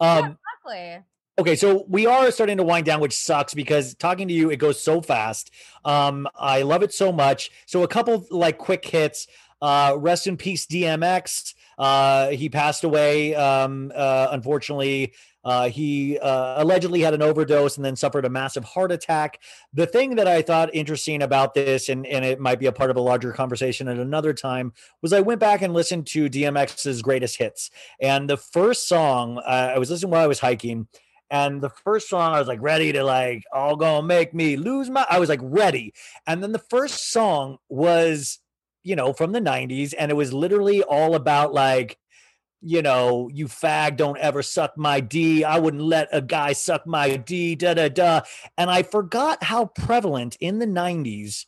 Um, exactly Okay, so we are starting to wind down, which sucks because talking to you, it goes so fast. Um, I love it so much. So a couple like quick hits. Uh, rest in peace, DMX. Uh, he passed away. Um, uh, unfortunately, uh, he uh, allegedly had an overdose and then suffered a massive heart attack. The thing that I thought interesting about this, and, and it might be a part of a larger conversation at another time, was I went back and listened to DMX's greatest hits. And the first song, uh, I was listening while I was hiking, And the first song, I was like ready to like, all gonna make me lose my. I was like ready. And then the first song was, you know, from the '90s, and it was literally all about like, you know, you fag, don't ever suck my D. I wouldn't let a guy suck my D. Da da da. And I forgot how prevalent in the '90s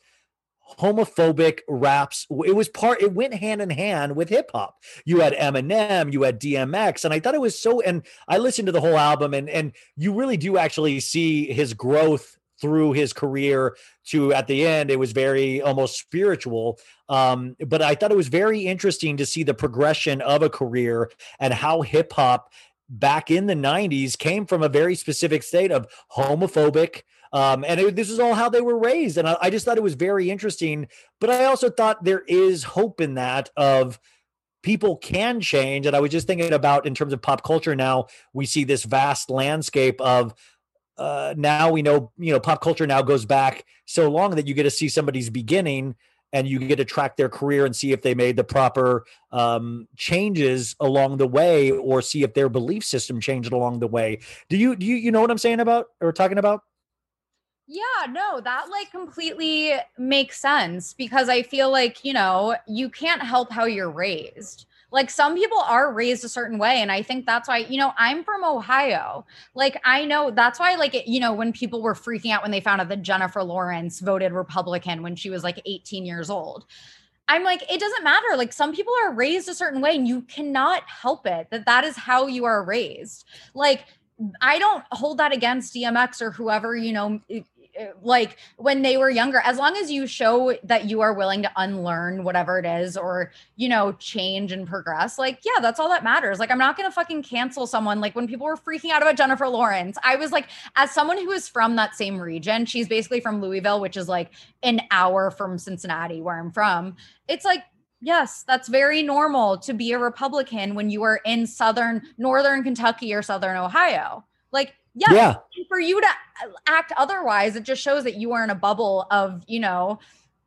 homophobic raps. It was part, it went hand in hand with hip hop. You had Eminem, you had DMX, and I thought it was so. And I listened to the whole album, and and you really do actually see his growth through his career to at the end it was very almost spiritual um, but i thought it was very interesting to see the progression of a career and how hip hop back in the 90s came from a very specific state of homophobic um, and it, this is all how they were raised. And I, I just thought it was very interesting. But I also thought there is hope in that of people can change. And I was just thinking about in terms of pop culture now, we see this vast landscape of uh, now we know, you know, pop culture now goes back so long that you get to see somebody's beginning and you get to track their career and see if they made the proper um, changes along the way or see if their belief system changed along the way. Do you, do you, you know what I'm saying about or talking about? Yeah, no, that like completely makes sense because I feel like, you know, you can't help how you're raised. Like some people are raised a certain way. And I think that's why, you know, I'm from Ohio. Like I know that's why, like, you know, when people were freaking out when they found out that Jennifer Lawrence voted Republican when she was like 18 years old. I'm like, it doesn't matter. Like some people are raised a certain way and you cannot help it that that is how you are raised. Like I don't hold that against DMX or whoever, you know, like when they were younger as long as you show that you are willing to unlearn whatever it is or you know change and progress like yeah that's all that matters. Like i'm not gonna fucking cancel someone. Like when people were freaking out about jennifer lawrence i was like as someone who is from that same region she's basically from louisville which is like an hour from cincinnati where i'm from. It's like Yes, that's very normal to be a Republican when you are in southern northern Kentucky or southern Ohio. Like yeah, yeah. for you to act otherwise, it just shows that you are in a bubble of, you know,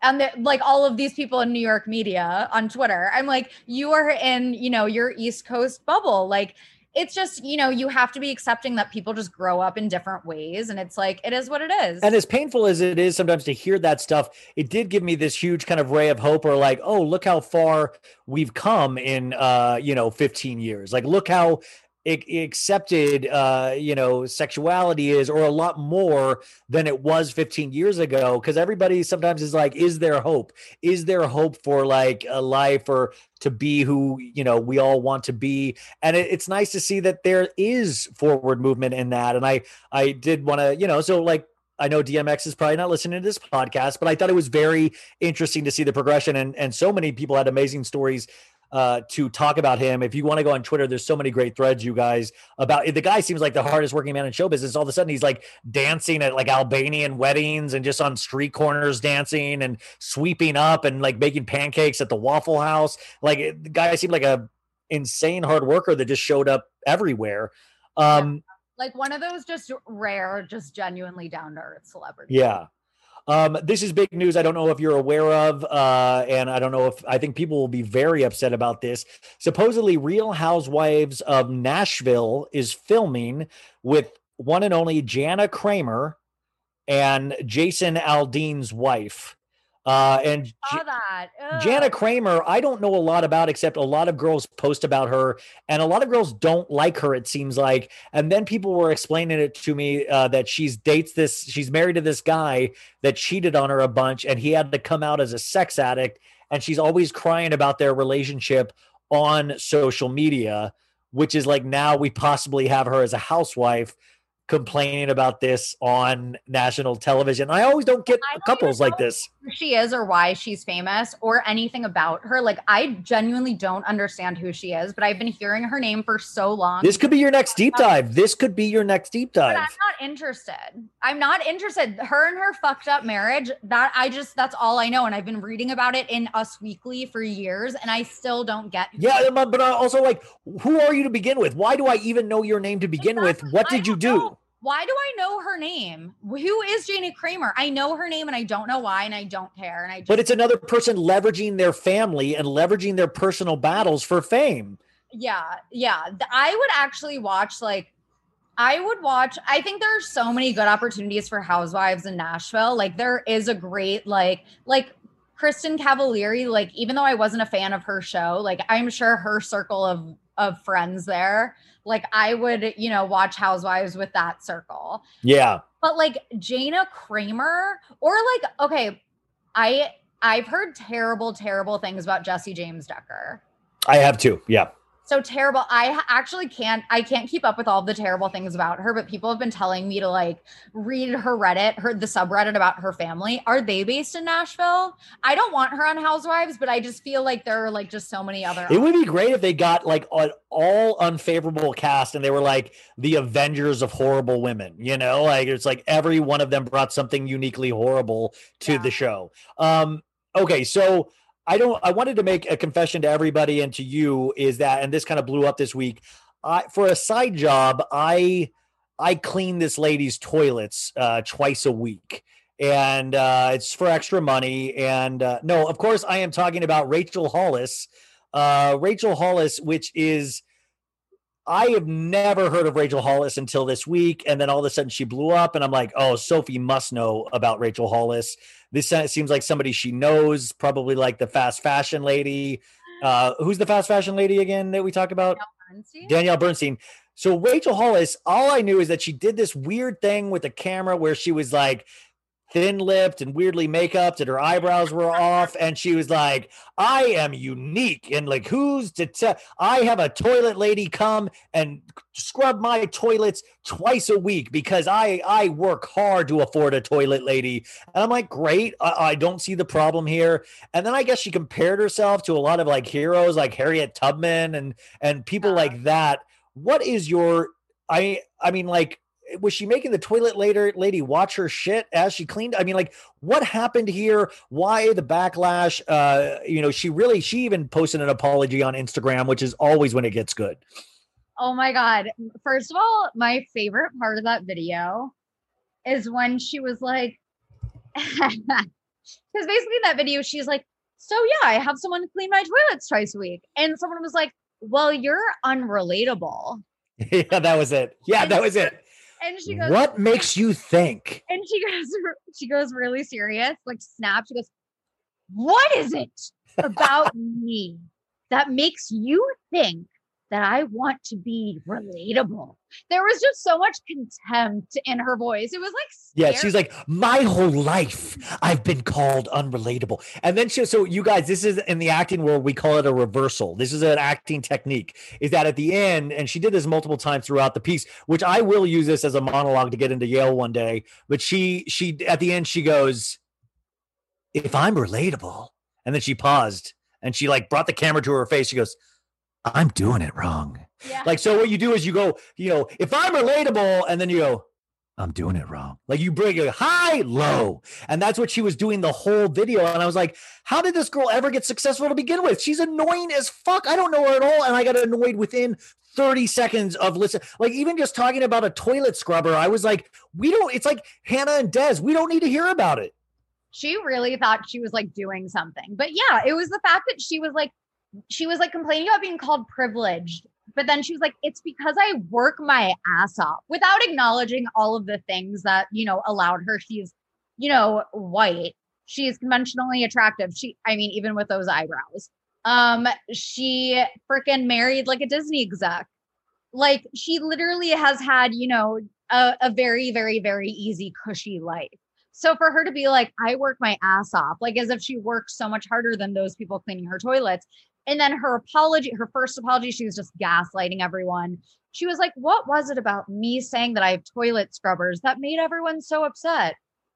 and the, like all of these people in New York media on Twitter. I'm like, you are in, you know, your East Coast bubble. Like, it's just, you know, you have to be accepting that people just grow up in different ways. And it's like, it is what it is. And as painful as it is sometimes to hear that stuff, it did give me this huge kind of ray of hope or like, oh, look how far we've come in, uh, you know, 15 years. Like, look how accepted uh you know sexuality is or a lot more than it was 15 years ago because everybody sometimes is like is there hope? Is there hope for like a life or to be who you know we all want to be? And it, it's nice to see that there is forward movement in that and i i did want to you know so like I know DMX is probably not listening to this podcast, but I thought it was very interesting to see the progression and and so many people had amazing stories uh, to talk about him. If you want to go on Twitter, there's so many great threads, you guys, about the guy seems like the hardest working man in show business. All of a sudden, he's like dancing at like Albanian weddings and just on street corners dancing and sweeping up and like making pancakes at the Waffle House. Like the guy seemed like a insane hard worker that just showed up everywhere. Um, like one of those just rare, just genuinely down to earth celebrities. Yeah. Um, this is big news. I don't know if you're aware of, uh, and I don't know if I think people will be very upset about this. Supposedly, Real Housewives of Nashville is filming with one and only Jana Kramer and Jason Aldean's wife. Uh, and. Jana Kramer, I don't know a lot about except a lot of girls post about her, and a lot of girls don't like her. It seems like, and then people were explaining it to me uh, that she's dates this, she's married to this guy that cheated on her a bunch, and he had to come out as a sex addict, and she's always crying about their relationship on social media, which is like now we possibly have her as a housewife complaining about this on national television. I always don't get don't couples like this. Who she is or why she's famous or anything about her. Like I genuinely don't understand who she is, but I've been hearing her name for so long. This could be your next deep um, dive. This could be your next deep dive. But I'm not interested. I'm not interested. Her and her fucked up marriage, that I just that's all I know and I've been reading about it in Us Weekly for years and I still don't get Yeah, but also like who are you to begin with? Why do I even know your name to begin exactly. with? What did you do? Know why do I know her name? Who is Jana Kramer? I know her name and I don't know why and I don't care. And I just- But it's another person leveraging their family and leveraging their personal battles for fame. Yeah, yeah. I would actually watch like I would watch. I think there are so many good opportunities for housewives in Nashville. Like there is a great like like Kristin Cavallari. Like even though I wasn't a fan of her show, like I'm sure her circle of of friends there. Like I would, you know, watch Housewives with that circle. Yeah. But like Jana Kramer or like okay, I I've heard terrible terrible things about Jesse James Decker. I have too. Yeah so terrible. I actually can't I can't keep up with all the terrible things about her, but people have been telling me to like read her Reddit, her the subreddit about her family. Are they based in Nashville? I don't want her on Housewives, but I just feel like there are like just so many other It would be great if they got like an all unfavorable cast and they were like the Avengers of horrible women, you know? Like it's like every one of them brought something uniquely horrible to yeah. the show. Um okay, so I don't. I wanted to make a confession to everybody and to you is that, and this kind of blew up this week. I for a side job, I I clean this lady's toilets uh, twice a week, and uh, it's for extra money. And uh, no, of course, I am talking about Rachel Hollis. Uh, Rachel Hollis, which is I have never heard of Rachel Hollis until this week, and then all of a sudden she blew up, and I'm like, oh, Sophie must know about Rachel Hollis. This seems like somebody she knows, probably like the fast fashion lady. Uh, who's the fast fashion lady again that we talk about? Danielle Bernstein. Danielle Bernstein. So Rachel Hollis, all I knew is that she did this weird thing with the camera where she was like thin lipped and weirdly make-upped and her eyebrows were *laughs* off and she was like i am unique and like who's to tell i have a toilet lady come and scrub my toilets twice a week because i i work hard to afford a toilet lady. And i'm like great i, I don't see the problem here. And then i guess she compared herself to a lot of like heroes like harriet tubman and and people uh-huh. like that. What is your i i mean like was she making the toilet later lady watch her shit as she cleaned? I mean, like, what happened here? Why the backlash? Uh, you know, she really she even posted an apology on Instagram, which is always when it gets good. Oh my god! First of all, my favorite part of that video is when she was like, *laughs* because basically in that video she's like, "So yeah, I have someone clean my toilets twice a week," and someone was like, "Well, you're unrelatable." *laughs* yeah, that was it. Yeah, that was it and she goes, "What makes you think?" And she goes, *laughs* she goes really serious, like snap. She goes, "What is it *laughs* about me that makes you think that I want to be relatable. There was just so much contempt in her voice. It was like, scary. yeah, she's like, my whole life I've been called unrelatable. And then she, so you guys, this is in the acting world, we call it a reversal. This is an acting technique is that at the end, and she did this multiple times throughout the piece, which I will use this as a monologue to get into Yale one day. But she, she, at the end, she goes, if I'm relatable, and then she paused and she like brought the camera to her face. She goes, I'm doing it wrong. Yeah. Like, so what you do is you go, you know, if I'm relatable, and then you go, I'm doing it wrong. Like you bring a high, low. And that's what she was doing the whole video. And I was like, how did this girl ever get successful to begin with? She's annoying as fuck. I don't know her at all. And I got annoyed within 30 seconds of listen. Like even just talking about a toilet scrubber, I was like, we don't, it's like Hannah and Des. We don't need to hear about it. She really thought she was like doing something. But yeah, it was the fact that she was like, she was like complaining about being called privileged but then she was like it's because i work my ass off without acknowledging all of the things that you know allowed her. She's you know white. She's conventionally attractive. She i mean even with those eyebrows. Um she freaking married like a disney exec. Like she literally has had you know a, a very very very easy cushy life. So for her to be like, I work my ass off, like as if she worked so much harder than those people cleaning her toilets, and then her apology, her first apology, she was just gaslighting everyone. She was like, What was it about me saying that I have toilet scrubbers that made everyone so upset?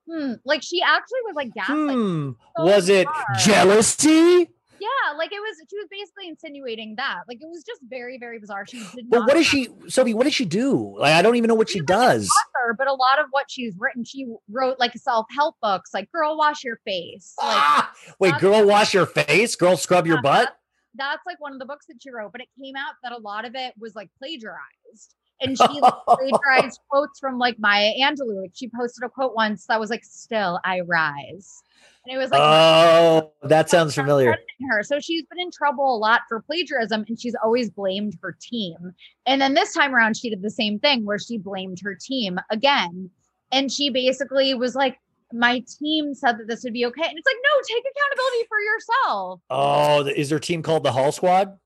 Hmm. Like she actually was like gaslighting. Hmm. So was it jealousy? Yeah, like it was. She was basically insinuating that. Like it was just very, very bizarre. She did. But what does she, Sophie? What does she do? Like I don't even know what she, she does. Author, but a lot of what she's written, she wrote like self help books, like "Girl, Wash Your Face." Like, ah! *laughs* Wait, "Girl, Wash Your Face," "Girl, Scrub Your Butt." That's like one of the books that she wrote, but it came out that a lot of it was like plagiarized. and *laughs* she like, plagiarized quotes from like Maya Angelou. Like she posted a quote once that was like, "Still I rise," and it was like, oh, that sounds familiar. her. So she's been in trouble a lot for plagiarism and she's always blamed her team. And then this time around, she did the same thing where she blamed her team again. And she basically was like, my team said that this would be okay. And it's like, no, take accountability for yourself. Oh, is their team called the Hall Squad?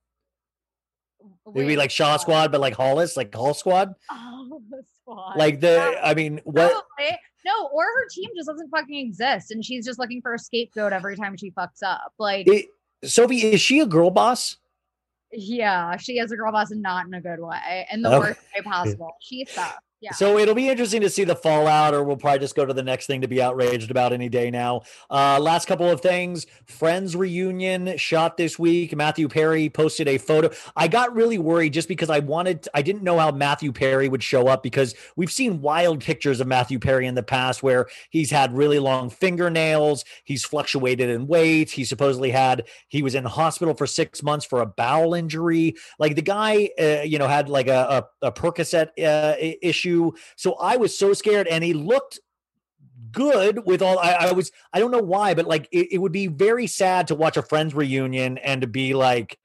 Maybe Wait, like Shaw? Squad, but like Hollis, like Hall Squad. Oh, *laughs* the squad. Like the, I mean, what? Probably. No, or her team just doesn't fucking exist. And she's just looking for a scapegoat every time she fucks up. Like, It, Sophie, is she a girl boss? yeah, she is a girl boss and not in a good way, in the Okay. worst way possible. She sucks. Yeah. So it'll be interesting to see the fallout, or we'll probably just go to the next thing to be outraged about any day now. Uh, last couple of things Friends reunion shot this week. Matthew Perry posted a photo. I got really worried just because I wanted, I didn't know how Matthew Perry would show up because we've seen wild pictures of Matthew Perry in the past where he's had really long fingernails, he's fluctuated in weight, he supposedly had, he was in hospital for six months for a bowel injury. Like the guy, uh, you know, had like a, a, a Percocet uh, i- issue. So I was so scared, and he looked good with all. I, I was, I don't know why, but like it, it would be very sad to watch a friends reunion and to be like,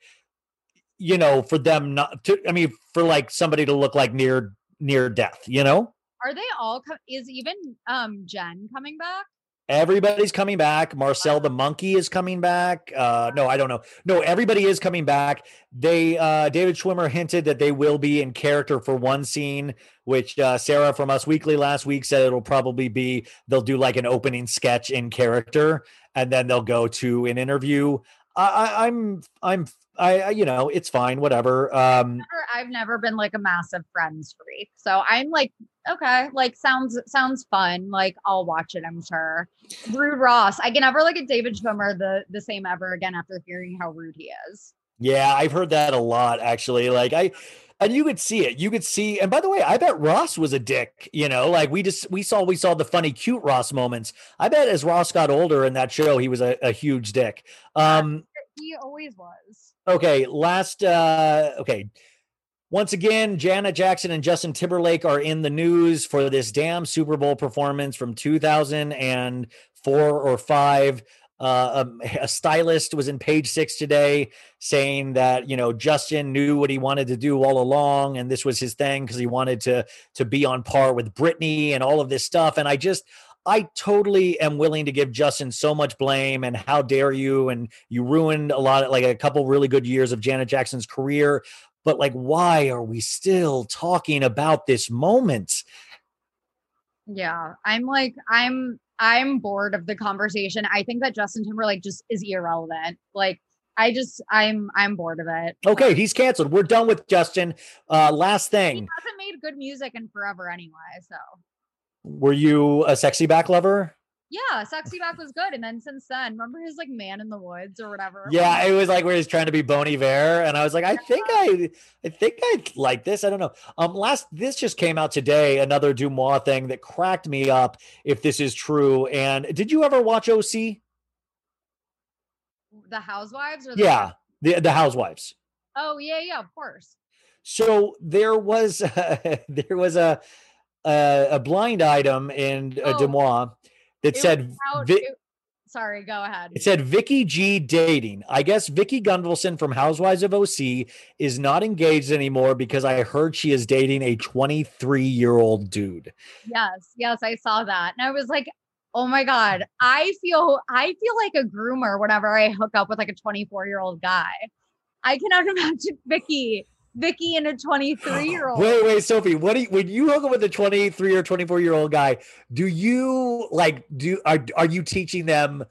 you know, for them not to. I mean, for like somebody to look like near near death. You know, Are they all? Co- is even um Jen coming back? Everybody's coming back. Marcel the monkey is coming back. Uh, no, I don't know. No, everybody is coming back. They uh, David Schwimmer hinted that they will be in character for one scene, which uh, Sarah from Us Weekly last week said it'll probably be they'll do like an opening sketch in character, and then they'll go to an interview. I, I, I'm I'm I, you know it's fine whatever. Um, Never- I've never been like a massive Friends freak, so I'm like, okay, like sounds sounds fun. Like I'll watch it. I'm sure. Rude Ross. I can never look at David Schwimmer the the same ever again after hearing how rude he is. Yeah, I've heard that a lot actually. Like I and you could see it. You could see and by the way, I bet Ross was a dick, you know, like we just we saw we saw the funny cute Ross moments. I bet as Ross got older in that show, he was a, a huge dick. Um He always was. okay, last uh okay. Once again, Janet Jackson and Justin Timberlake are in the news for this damn Super Bowl performance from 2004 or 5. Uh, a, *laughs* a stylist was in page six today saying that you know Justin knew what he wanted to do all along, and this was his thing because he wanted to to be on par with Britney and all of this stuff. And I just I totally am willing to give Justin so much blame and how dare you? And you ruined a lot of like a couple really good years of Janet Jackson's career. But like why are we still talking about this moment? Yeah, I'm like I'm I'm bored of the conversation. I think that Justin Timberlake just is irrelevant. Like I just I'm I'm bored of it. okay he's canceled we're done with Justin uh last thing. He hasn't made good music in forever anyway. So were you a sexy back lover yeah, Sexy Back was good. And then since then, remember his like Man in the Woods or whatever? yeah it was like where he's trying to be Bon Iver. And I was like I think I I think I like this. I don't know. Um last this just came out today another DeuxMoi thing that cracked me up if this is true. And did you ever watch OC the Housewives or the yeah the the Housewives. Oh yeah, yeah, of course. So there was *laughs* there was a a, a blind item in uh, Oh. DeuxMoi that It said Out- Vi- it- sorry, go ahead. it said Vicki G dating. I guess Vicki Gunvalson from Housewives of OC is not engaged anymore because I heard she is dating a 23 year old dude. Yes, yes, I saw that. And I was like, oh my God, I feel I feel like a groomer whenever I hook up with like a 24 year old guy. I cannot *laughs* imagine Vicki, Vicki and a 23 year old. Wait, wait, Sophie. What do you, when you hook up with a 23 or 24 year old guy? Do you like do are are you teaching them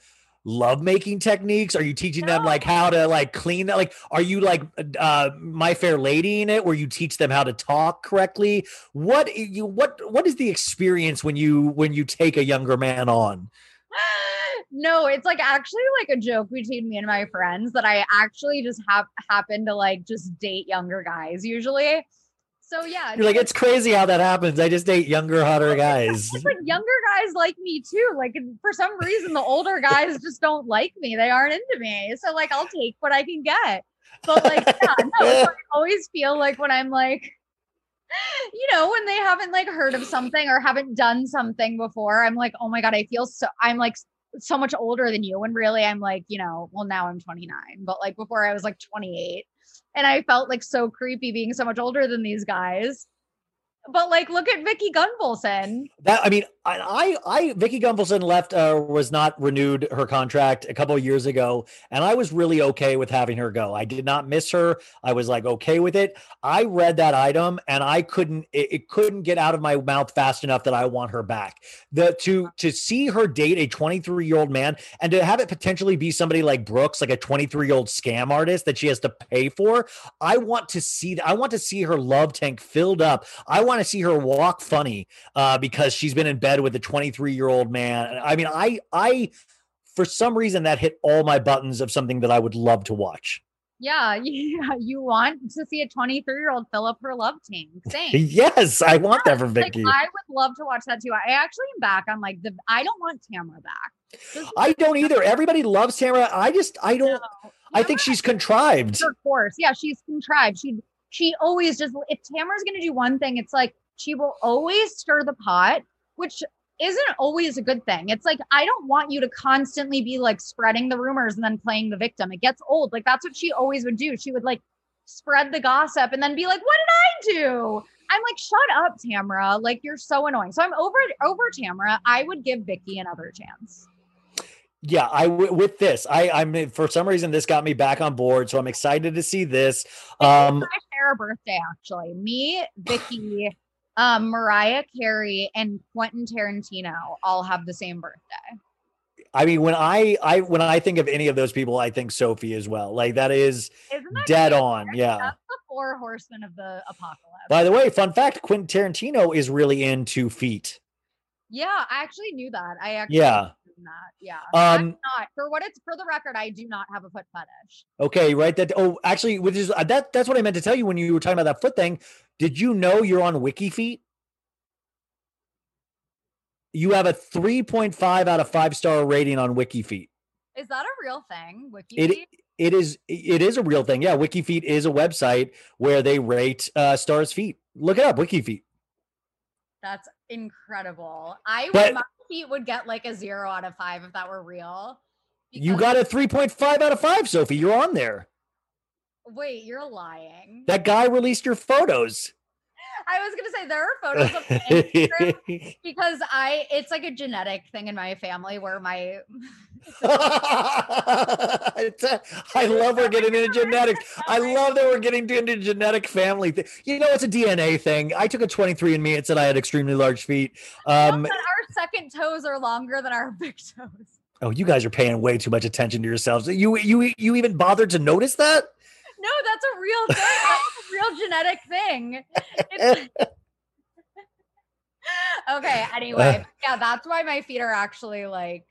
love making techniques? Are you teaching them like how to like clean that? Like, are you like uh My Fair Lady in it, where you teach them how to talk correctly? What you what what is the experience when you when you take a younger man on? *laughs* no, it's like actually like a joke between me and my friends that I actually just have happen to like just date younger guys usually. So yeah, You're like, it's crazy how that happens. I just date younger, hotter guys. it's like younger guys like me too. Like for some reason, the older guys just don't like me. They aren't into me. So like I'll take what I can get. But like, yeah, no, *laughs* I always feel like when I'm like you know, when they haven't like heard of something or haven't done something before, I'm like, oh my God, I feel so, I'm like so much older than you. And really, I'm like, you know, well, now I'm 29, but like before I was like 28. And I felt like so creepy being so much older than these guys. But like, look at Vicki Gunvalson. That I mean, I, I, Vicki Gunvalson left uh, was not renewed her contract a couple years ago, and I was really okay with having her go. I did not miss her. I was like okay with it. I read that item, and I couldn't. It, it couldn't get out of my mouth fast enough that I want her back. The to to see her date a 23 year old man, and to have it potentially be somebody like Brooks, like a 23 year old scam artist that she has to pay for. I want to see. I want to see her love tank filled up. I want to see her walk funny uh, because she's been in bed with a 23 year old man. I mean, I, I, for some reason, that hit all my buttons of something that I would love to watch. Yeah, *laughs* yeah. You want to see a 23 year old fill up her love tank. Same. *laughs* yes, I want that for like, I would love to watch that too. I actually am back on like the. I don't want Tamara back. I don't either. *laughs* Everybody loves Tamara. I just, I don't. no. I think she's contrived. her course. Yeah, she's contrived. She she always just if Tamara's gonna do one thing, it's like she will always stir the pot, which isn't always a good thing. It's like I don't want you to constantly be like spreading the rumors and then playing the victim. It gets old. Like that's what she always would do. She would like spread the gossip and then be like, "What did I do?" I'm like, "Shut up, Tamara! Like you're so annoying." So I'm over over Tamara. I would give Vicki another chance. Yeah, I with this, I I'm for some reason this got me back on board, so I'm excited to see this. Um, I share a birthday actually. Me, Vicki, um, Mariah Carey, and Quentin Tarantino all have the same birthday. I mean, when I I when I think of any of those people, I think Sophie as well. Like that is Isn't that dead crazy? on. Yeah. That's the four horsemen of the apocalypse. By the way, fun fact: Quentin Tarantino is really into feet. yeah, I actually knew that. I actually Yeah. Knew that. Yeah. Um, I'm not for what it's for the record, I do not have a foot fetish. Okay, right. That. Oh, actually, which is uh, that. That's what I meant to tell you when you were talking about that foot thing. Did you know you're on Wiki Feet? You have a 3.5 out of five star rating on Wiki Feet. Is that a real thing? Wiki It it is it is a real thing. Yeah, Wiki Feet is a website where they rate uh, stars' feet. Look it up, Wiki Feet. That's incredible. I But- feet would get like a zero out of five if that were real. You got a 3.5 out of five, Sophie. You're on there. wait, you're lying. That guy released your photos. I was gonna say there are photos of Instagram *laughs* because I it's like a genetic thing in my family where my *laughs* I love we're getting into genetics. I love that we're getting into genetic family. Th- you know, it's a DNA thing. I took a 23 and me. It said I had extremely large feet. Um, our second toes are longer than our *laughs* big toes. oh, you guys are paying way too much attention to yourselves. You you you even bothered to notice that? No, that's a real thing. That's a real genetic thing. It's- *laughs* okay, anyway. Yeah, that's why my feet are actually like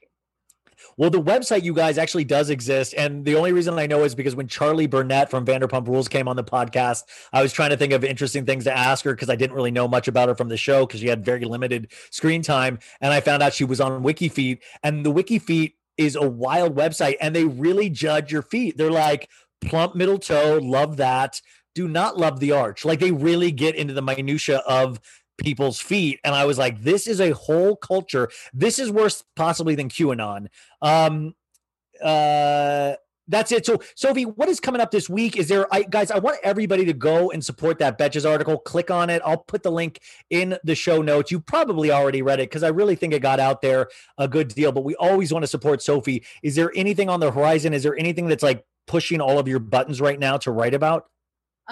Well, the website, you guys, actually does exist. And the only reason I know is because when Charli Burnett from Vanderpump Rules came on the podcast, I was trying to think of interesting things to ask her because I didn't really know much about her from the show because she had very limited screen time. And I found out she was on WikiFeet. And the WikiFeet is a wild website and they really judge your feet. They're like plump middle toe, love that. Do not love the arch. Like they really get into the minutia of people's feet. And I was like, this is a whole culture. This is worse possibly than QAnon. Um, uh, that's it. So, Sophie, what is coming up this week? Is there, I guys? I want everybody to go and support that Betches article. Click on it. I'll put the link in the show notes. You probably already read it because I really think it got out there a good deal. But we always want to support Sophie. Is there anything on the horizon? Is there anything that's like pushing all of your buttons right now to write about?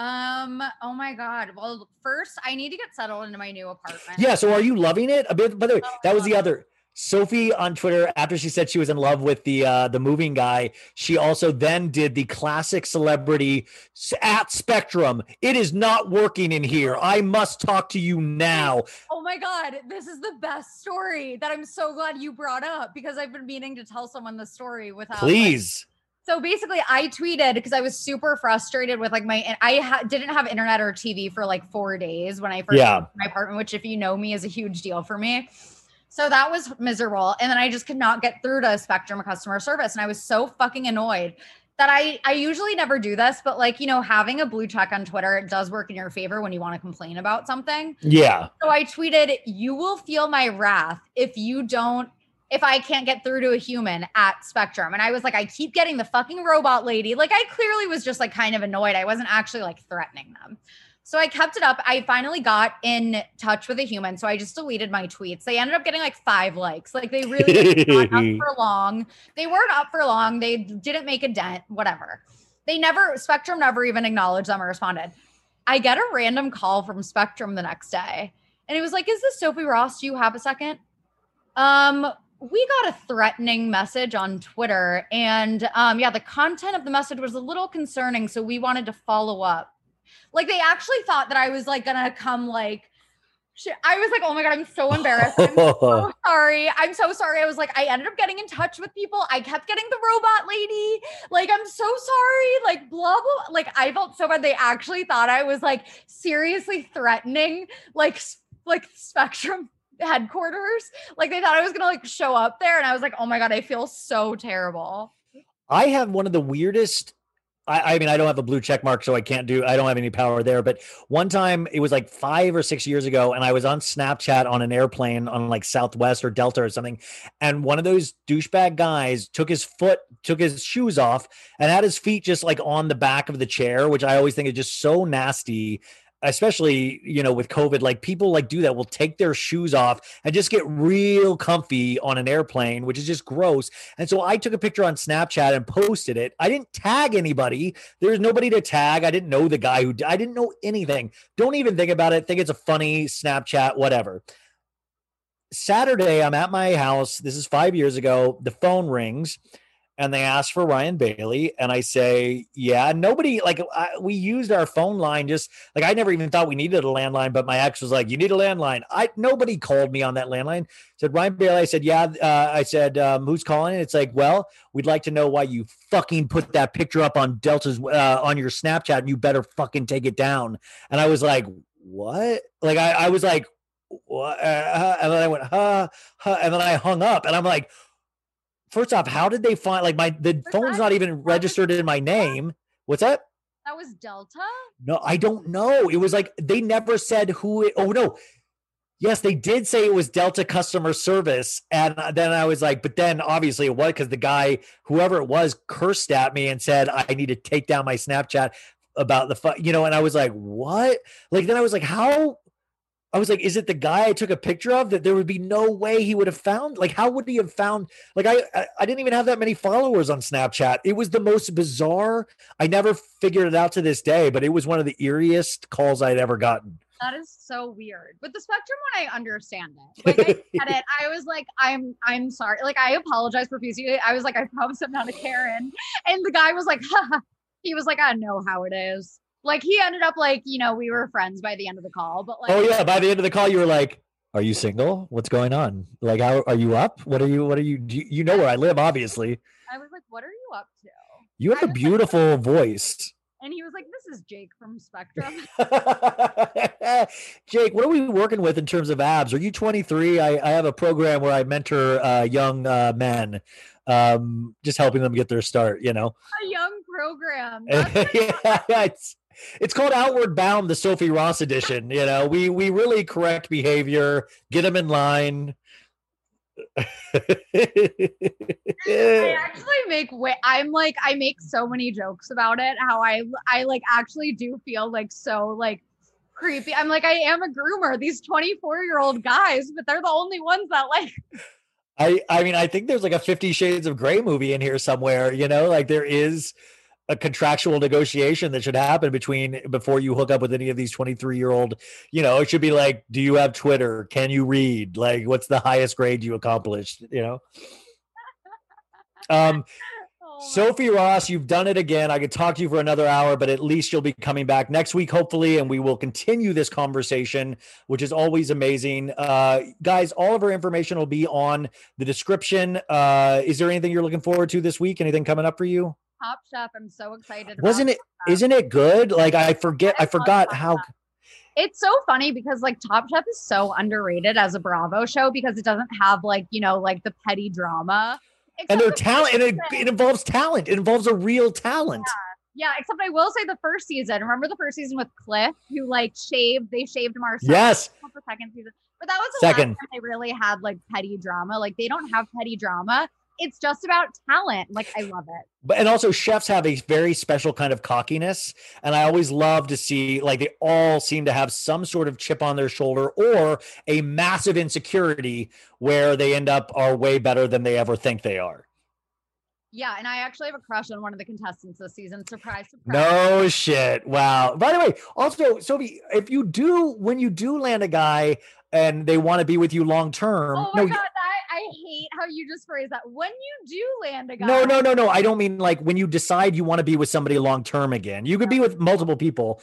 Um oh my god. Well, first I need to get settled into my new apartment. Yeah. So, are you loving it? A bit. By the way, Oh, that was the other. Sophie on Twitter, after she said she was in love with the uh, the moving guy, she also then did the classic celebrity at Spectrum. It is not working in here. I must talk to you now. Oh my god, this is the best story that I'm so glad you brought up because I've been meaning to tell someone the story without like, Please. So basically, I tweeted because I was super frustrated with like my. I ha- didn't have internet or TV for like four days when I first Yeah. my apartment, which, if you know me, is a huge deal for me. So that was miserable, and then I just could not get through to Spectrum customer service, and I was so fucking annoyed. that I I usually never do this, but like, you know, having a blue check on Twitter, it does work in your favor when you want to complain about something. Yeah. So I tweeted, "You will feel my wrath if you don't if I can't get through to a human at Spectrum." And I was like, "I keep getting the fucking robot lady." Like I clearly was just like kind of annoyed. I wasn't actually like threatening them. So I kept it up. I finally got in touch with a human. So I just deleted my tweets. They ended up getting like five likes. Like they really weren't *laughs* up for long. They weren't up for long. They didn't make a dent, whatever. They never, Spectrum never even acknowledged them or responded. I get a random call from Spectrum the next day. And it was like, Is this Sophie Ross? Do you have a second? Um, we got a threatening message on Twitter. And um, yeah, the content of the message was a little concerning. So we wanted to follow up. Like they actually thought that I was like gonna come like. I was like, oh my god, I'm so embarrassed. I'm so *laughs* sorry. I'm so sorry. I was like, I ended up getting in touch with people. I kept getting the robot lady. Like, I'm so sorry. Like, blah blah. Like, I felt so bad. They actually thought I was like seriously threatening, like, like Spectrum headquarters. Like, they thought I was gonna like show up there, and I was like, oh my god, I feel so terrible. I have one of the weirdest. I, I mean, I don't have a blue check mark, so I can't do. I don't have any power there. But one time, it was like five or six years ago, and I was on Snapchat on an airplane on like Southwest or Delta or something, and one of those douchebag guys took his foot, took his shoes off, and had his feet just like on the back of the chair, which I always think is just so nasty. Especially, you know, with COVID, like people like do that will take their shoes off and just get real comfy on an airplane, which is just gross. And so I took a picture on Snapchat and posted it. I didn't tag anybody. There's nobody to tag. I didn't know the guy who I didn't know anything. Don't even think about it. Think it's a funny Snapchat, whatever. Saturday, I'm at my house. This is five years ago. The phone rings and they ask for Ryan Bailey. And I say, yeah, nobody like I, we used our phone line just like I never even thought we needed a landline, but my ex was like, you need a landline. I nobody called me on that landline. Said Ryan Bailey. I said, yeah. Uh, I said, um, who's calling? It's like, well, we'd like to know why you fucking put that picture up on Delta's uh, on your Snapchat, and you better fucking take it down. And I was like, what? Like I, I was like, what? Uh, and then I went, huh, huh, and then I hung up, and I'm like, first off, how did they find like my the phone's not even registered in my name? What's that? That was Delta. No, I don't know. It was like they never said who it. Oh no. Yes, they did say it was Delta customer service. And then I was like, but then obviously it was because the guy, whoever it was, cursed at me and said, I need to take down my Snapchat about the, fu-, you know, and I was like, what? Like, then I was like, how? I was like, is it the guy I took a picture of that there would be no way he would have found? Like, how would he have found? Like, I, I, I didn't even have that many followers on Snapchat. It was the most bizarre. I never figured it out to this day, but it was one of the eeriest calls I'd ever gotten. That is so weird. With the spectrum one, I understand it. Like I get it. I was like, I'm I'm sorry. Like I apologize profusely. I was like, I promise I'm not a Karen. And the guy was like, Haha. *laughs* he was like, I know how it is. Like he ended up like, you know, we were friends by the end of the call. But like Oh yeah, by the end of the call, you were like, "Are you single? What's going on? Like, how are you up? What are you? What are you? do You, you know where I live, obviously. I was like, what are you up to? You have a was like- beautiful voice." And he was like, This is Jake from Spectrum. *laughs* *laughs* Jake, what are we working with in terms of abs? Are you 23? I, I have a program where I mentor uh, young uh, men, um, just helping them get their start. You know, a young program. *laughs* Like- yeah, it's it's called Outward Bound, the Sophie Ross edition. You know, we we really correct behavior, get them in line. I actually make way I'm like I make so many jokes about it how I I like actually do feel like so like creepy. I'm like I am a groomer these 24 year old guys but they're the only ones that like *laughs* I I mean I think there's like a 50 shades of gray movie in here somewhere, you know, like there is a contractual negotiation that should happen between before you hook up with any of these 23 year old, you know, it should be like, do you have Twitter? Can you read? Like what's the highest grade you accomplished, you know? Um oh Sophie Ross, you've done it again. I could talk to you for another hour, but at least you'll be coming back next week, hopefully, and we will continue this conversation, which is always amazing. Uh, guys, all of our information will be on the description. Uh, is there anything you're looking forward to this week? Anything coming up for you? Top Chef. I'm so excited. Wasn't it? Isn't it good? Like I forget. I I forgot how. It's so funny because like Top Chef is so underrated as a Bravo show because it doesn't have like, you know, like the petty drama. and Except their the talent and it, it involves talent. It involves a real talent. Yeah, except I will say the first season. Remember the first season with Cliff, who like shaved? They shaved Marcel. Yes. The second season? But that was the Second. last time they really had like petty drama. Like they don't have petty drama. It's just about talent. Like I love it. But and also chefs have a very special kind of cockiness. And I always love to see like they all seem to have some sort of chip on their shoulder or a massive insecurity where they end up are way better than they ever think they are. Yeah, and I actually have a crush on one of the contestants this season. Surprise, surprise. No shit. Wow. By the way, also, Sophie, if you do when you do land a guy and they want to be with you long term, Oh my no, god, I, hate how you just phrase that. When you do land a guy, no, no, no, no. I don't mean like when you decide you want to be with somebody long term again. You could be with multiple people.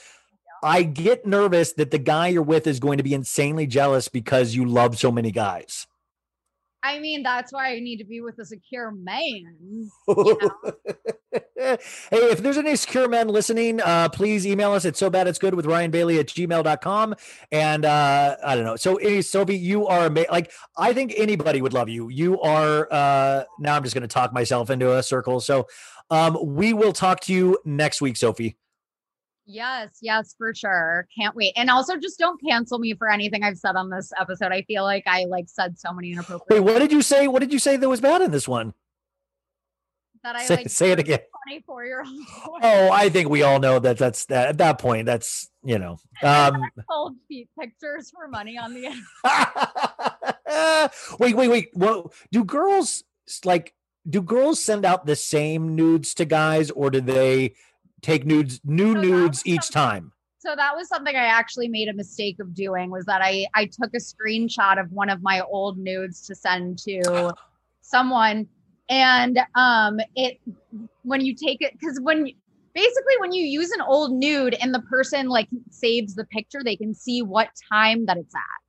I get nervous that the guy you're with is going to be insanely jealous because you love so many guys. I mean, that's why I need to be with a secure man. *laughs* hey, if there's any secure men listening, uh, please email us at so bad it's good with Ryan Bailey at gmail.com. And uh, I don't know. So, Sophie, you are ama- like, I think anybody would love you. You are, uh, now I'm just going to talk myself into a circle. So, um, we will talk to you next week, Sophie. Yes, yes, for sure. Can't wait. And also just don't cancel me for anything I've said on this episode. I feel like I like said so many inappropriate. Wait, what did you say? What did you say that was bad in this one? that I Say, like say it again. 24 year old Oh, I think we all know that that's that at that point. That's, you know, um, *laughs* sold feet pictures for money on the internet. *laughs* wait, wait, wait. Well, do girls like do girls send out the same nudes to guys or do they take nudes new that nudes each time? So that was something I actually made a mistake of doing was that I I took a screenshot of one of my old nudes to send to *sighs* someone and um it when you take it cuz when basically when you use an old nude and the person like saves the picture they can see what time that it's at.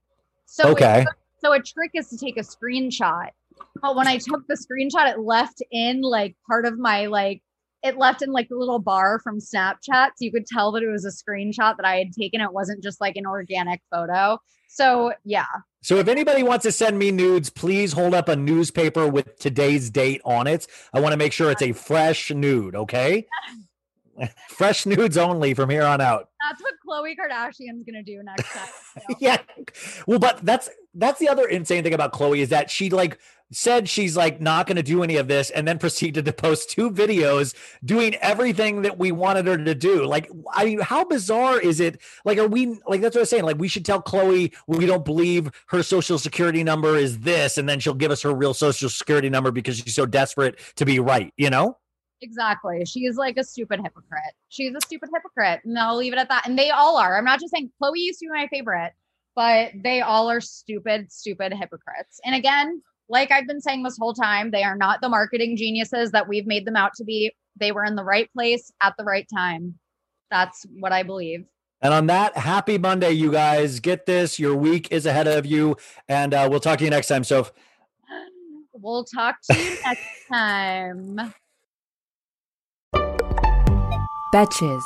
So Okay. so a trick is to take a screenshot. But when I took the screenshot, it left in like part of my like it left in like the little bar from Snapchat. So you could tell that it was a screenshot that I had taken. It wasn't just like an organic photo. So yeah. So if anybody wants to send me nudes, please hold up a newspaper with today's date on it. I want to make sure it's a fresh nude, okay? *laughs* fresh nudes only from here on out. That's what Khloe Kardashian's gonna do next time. So. *laughs* yeah. Well, but that's that's the other insane thing about Khloe is that she like said she's like not going to do any of this and then *laughs* proceeded to post two videos doing everything that we wanted her to do. Like, I mean, how bizarre is it? Like, are we like that's what I was saying? Like, we should tell Khloe we don't believe her social security number is this, and then she'll give us her real social security number because she's so desperate to be right, you know? Exactly. She's like a stupid hypocrite. She's a stupid hypocrite. And I'll leave it at that. And they all are. I'm not just saying Khloe used to be my favorite, but they all are stupid, stupid hypocrites. And again, like I've been saying this whole time, they are not the marketing geniuses that we've made them out to be. They were in the right place at the right time. That's what I believe. And on that, happy Monday, you guys. Get this, your week is ahead of you. And uh, we'll talk to you next time, Soph. *gasps* We'll talk to you next time. Betches.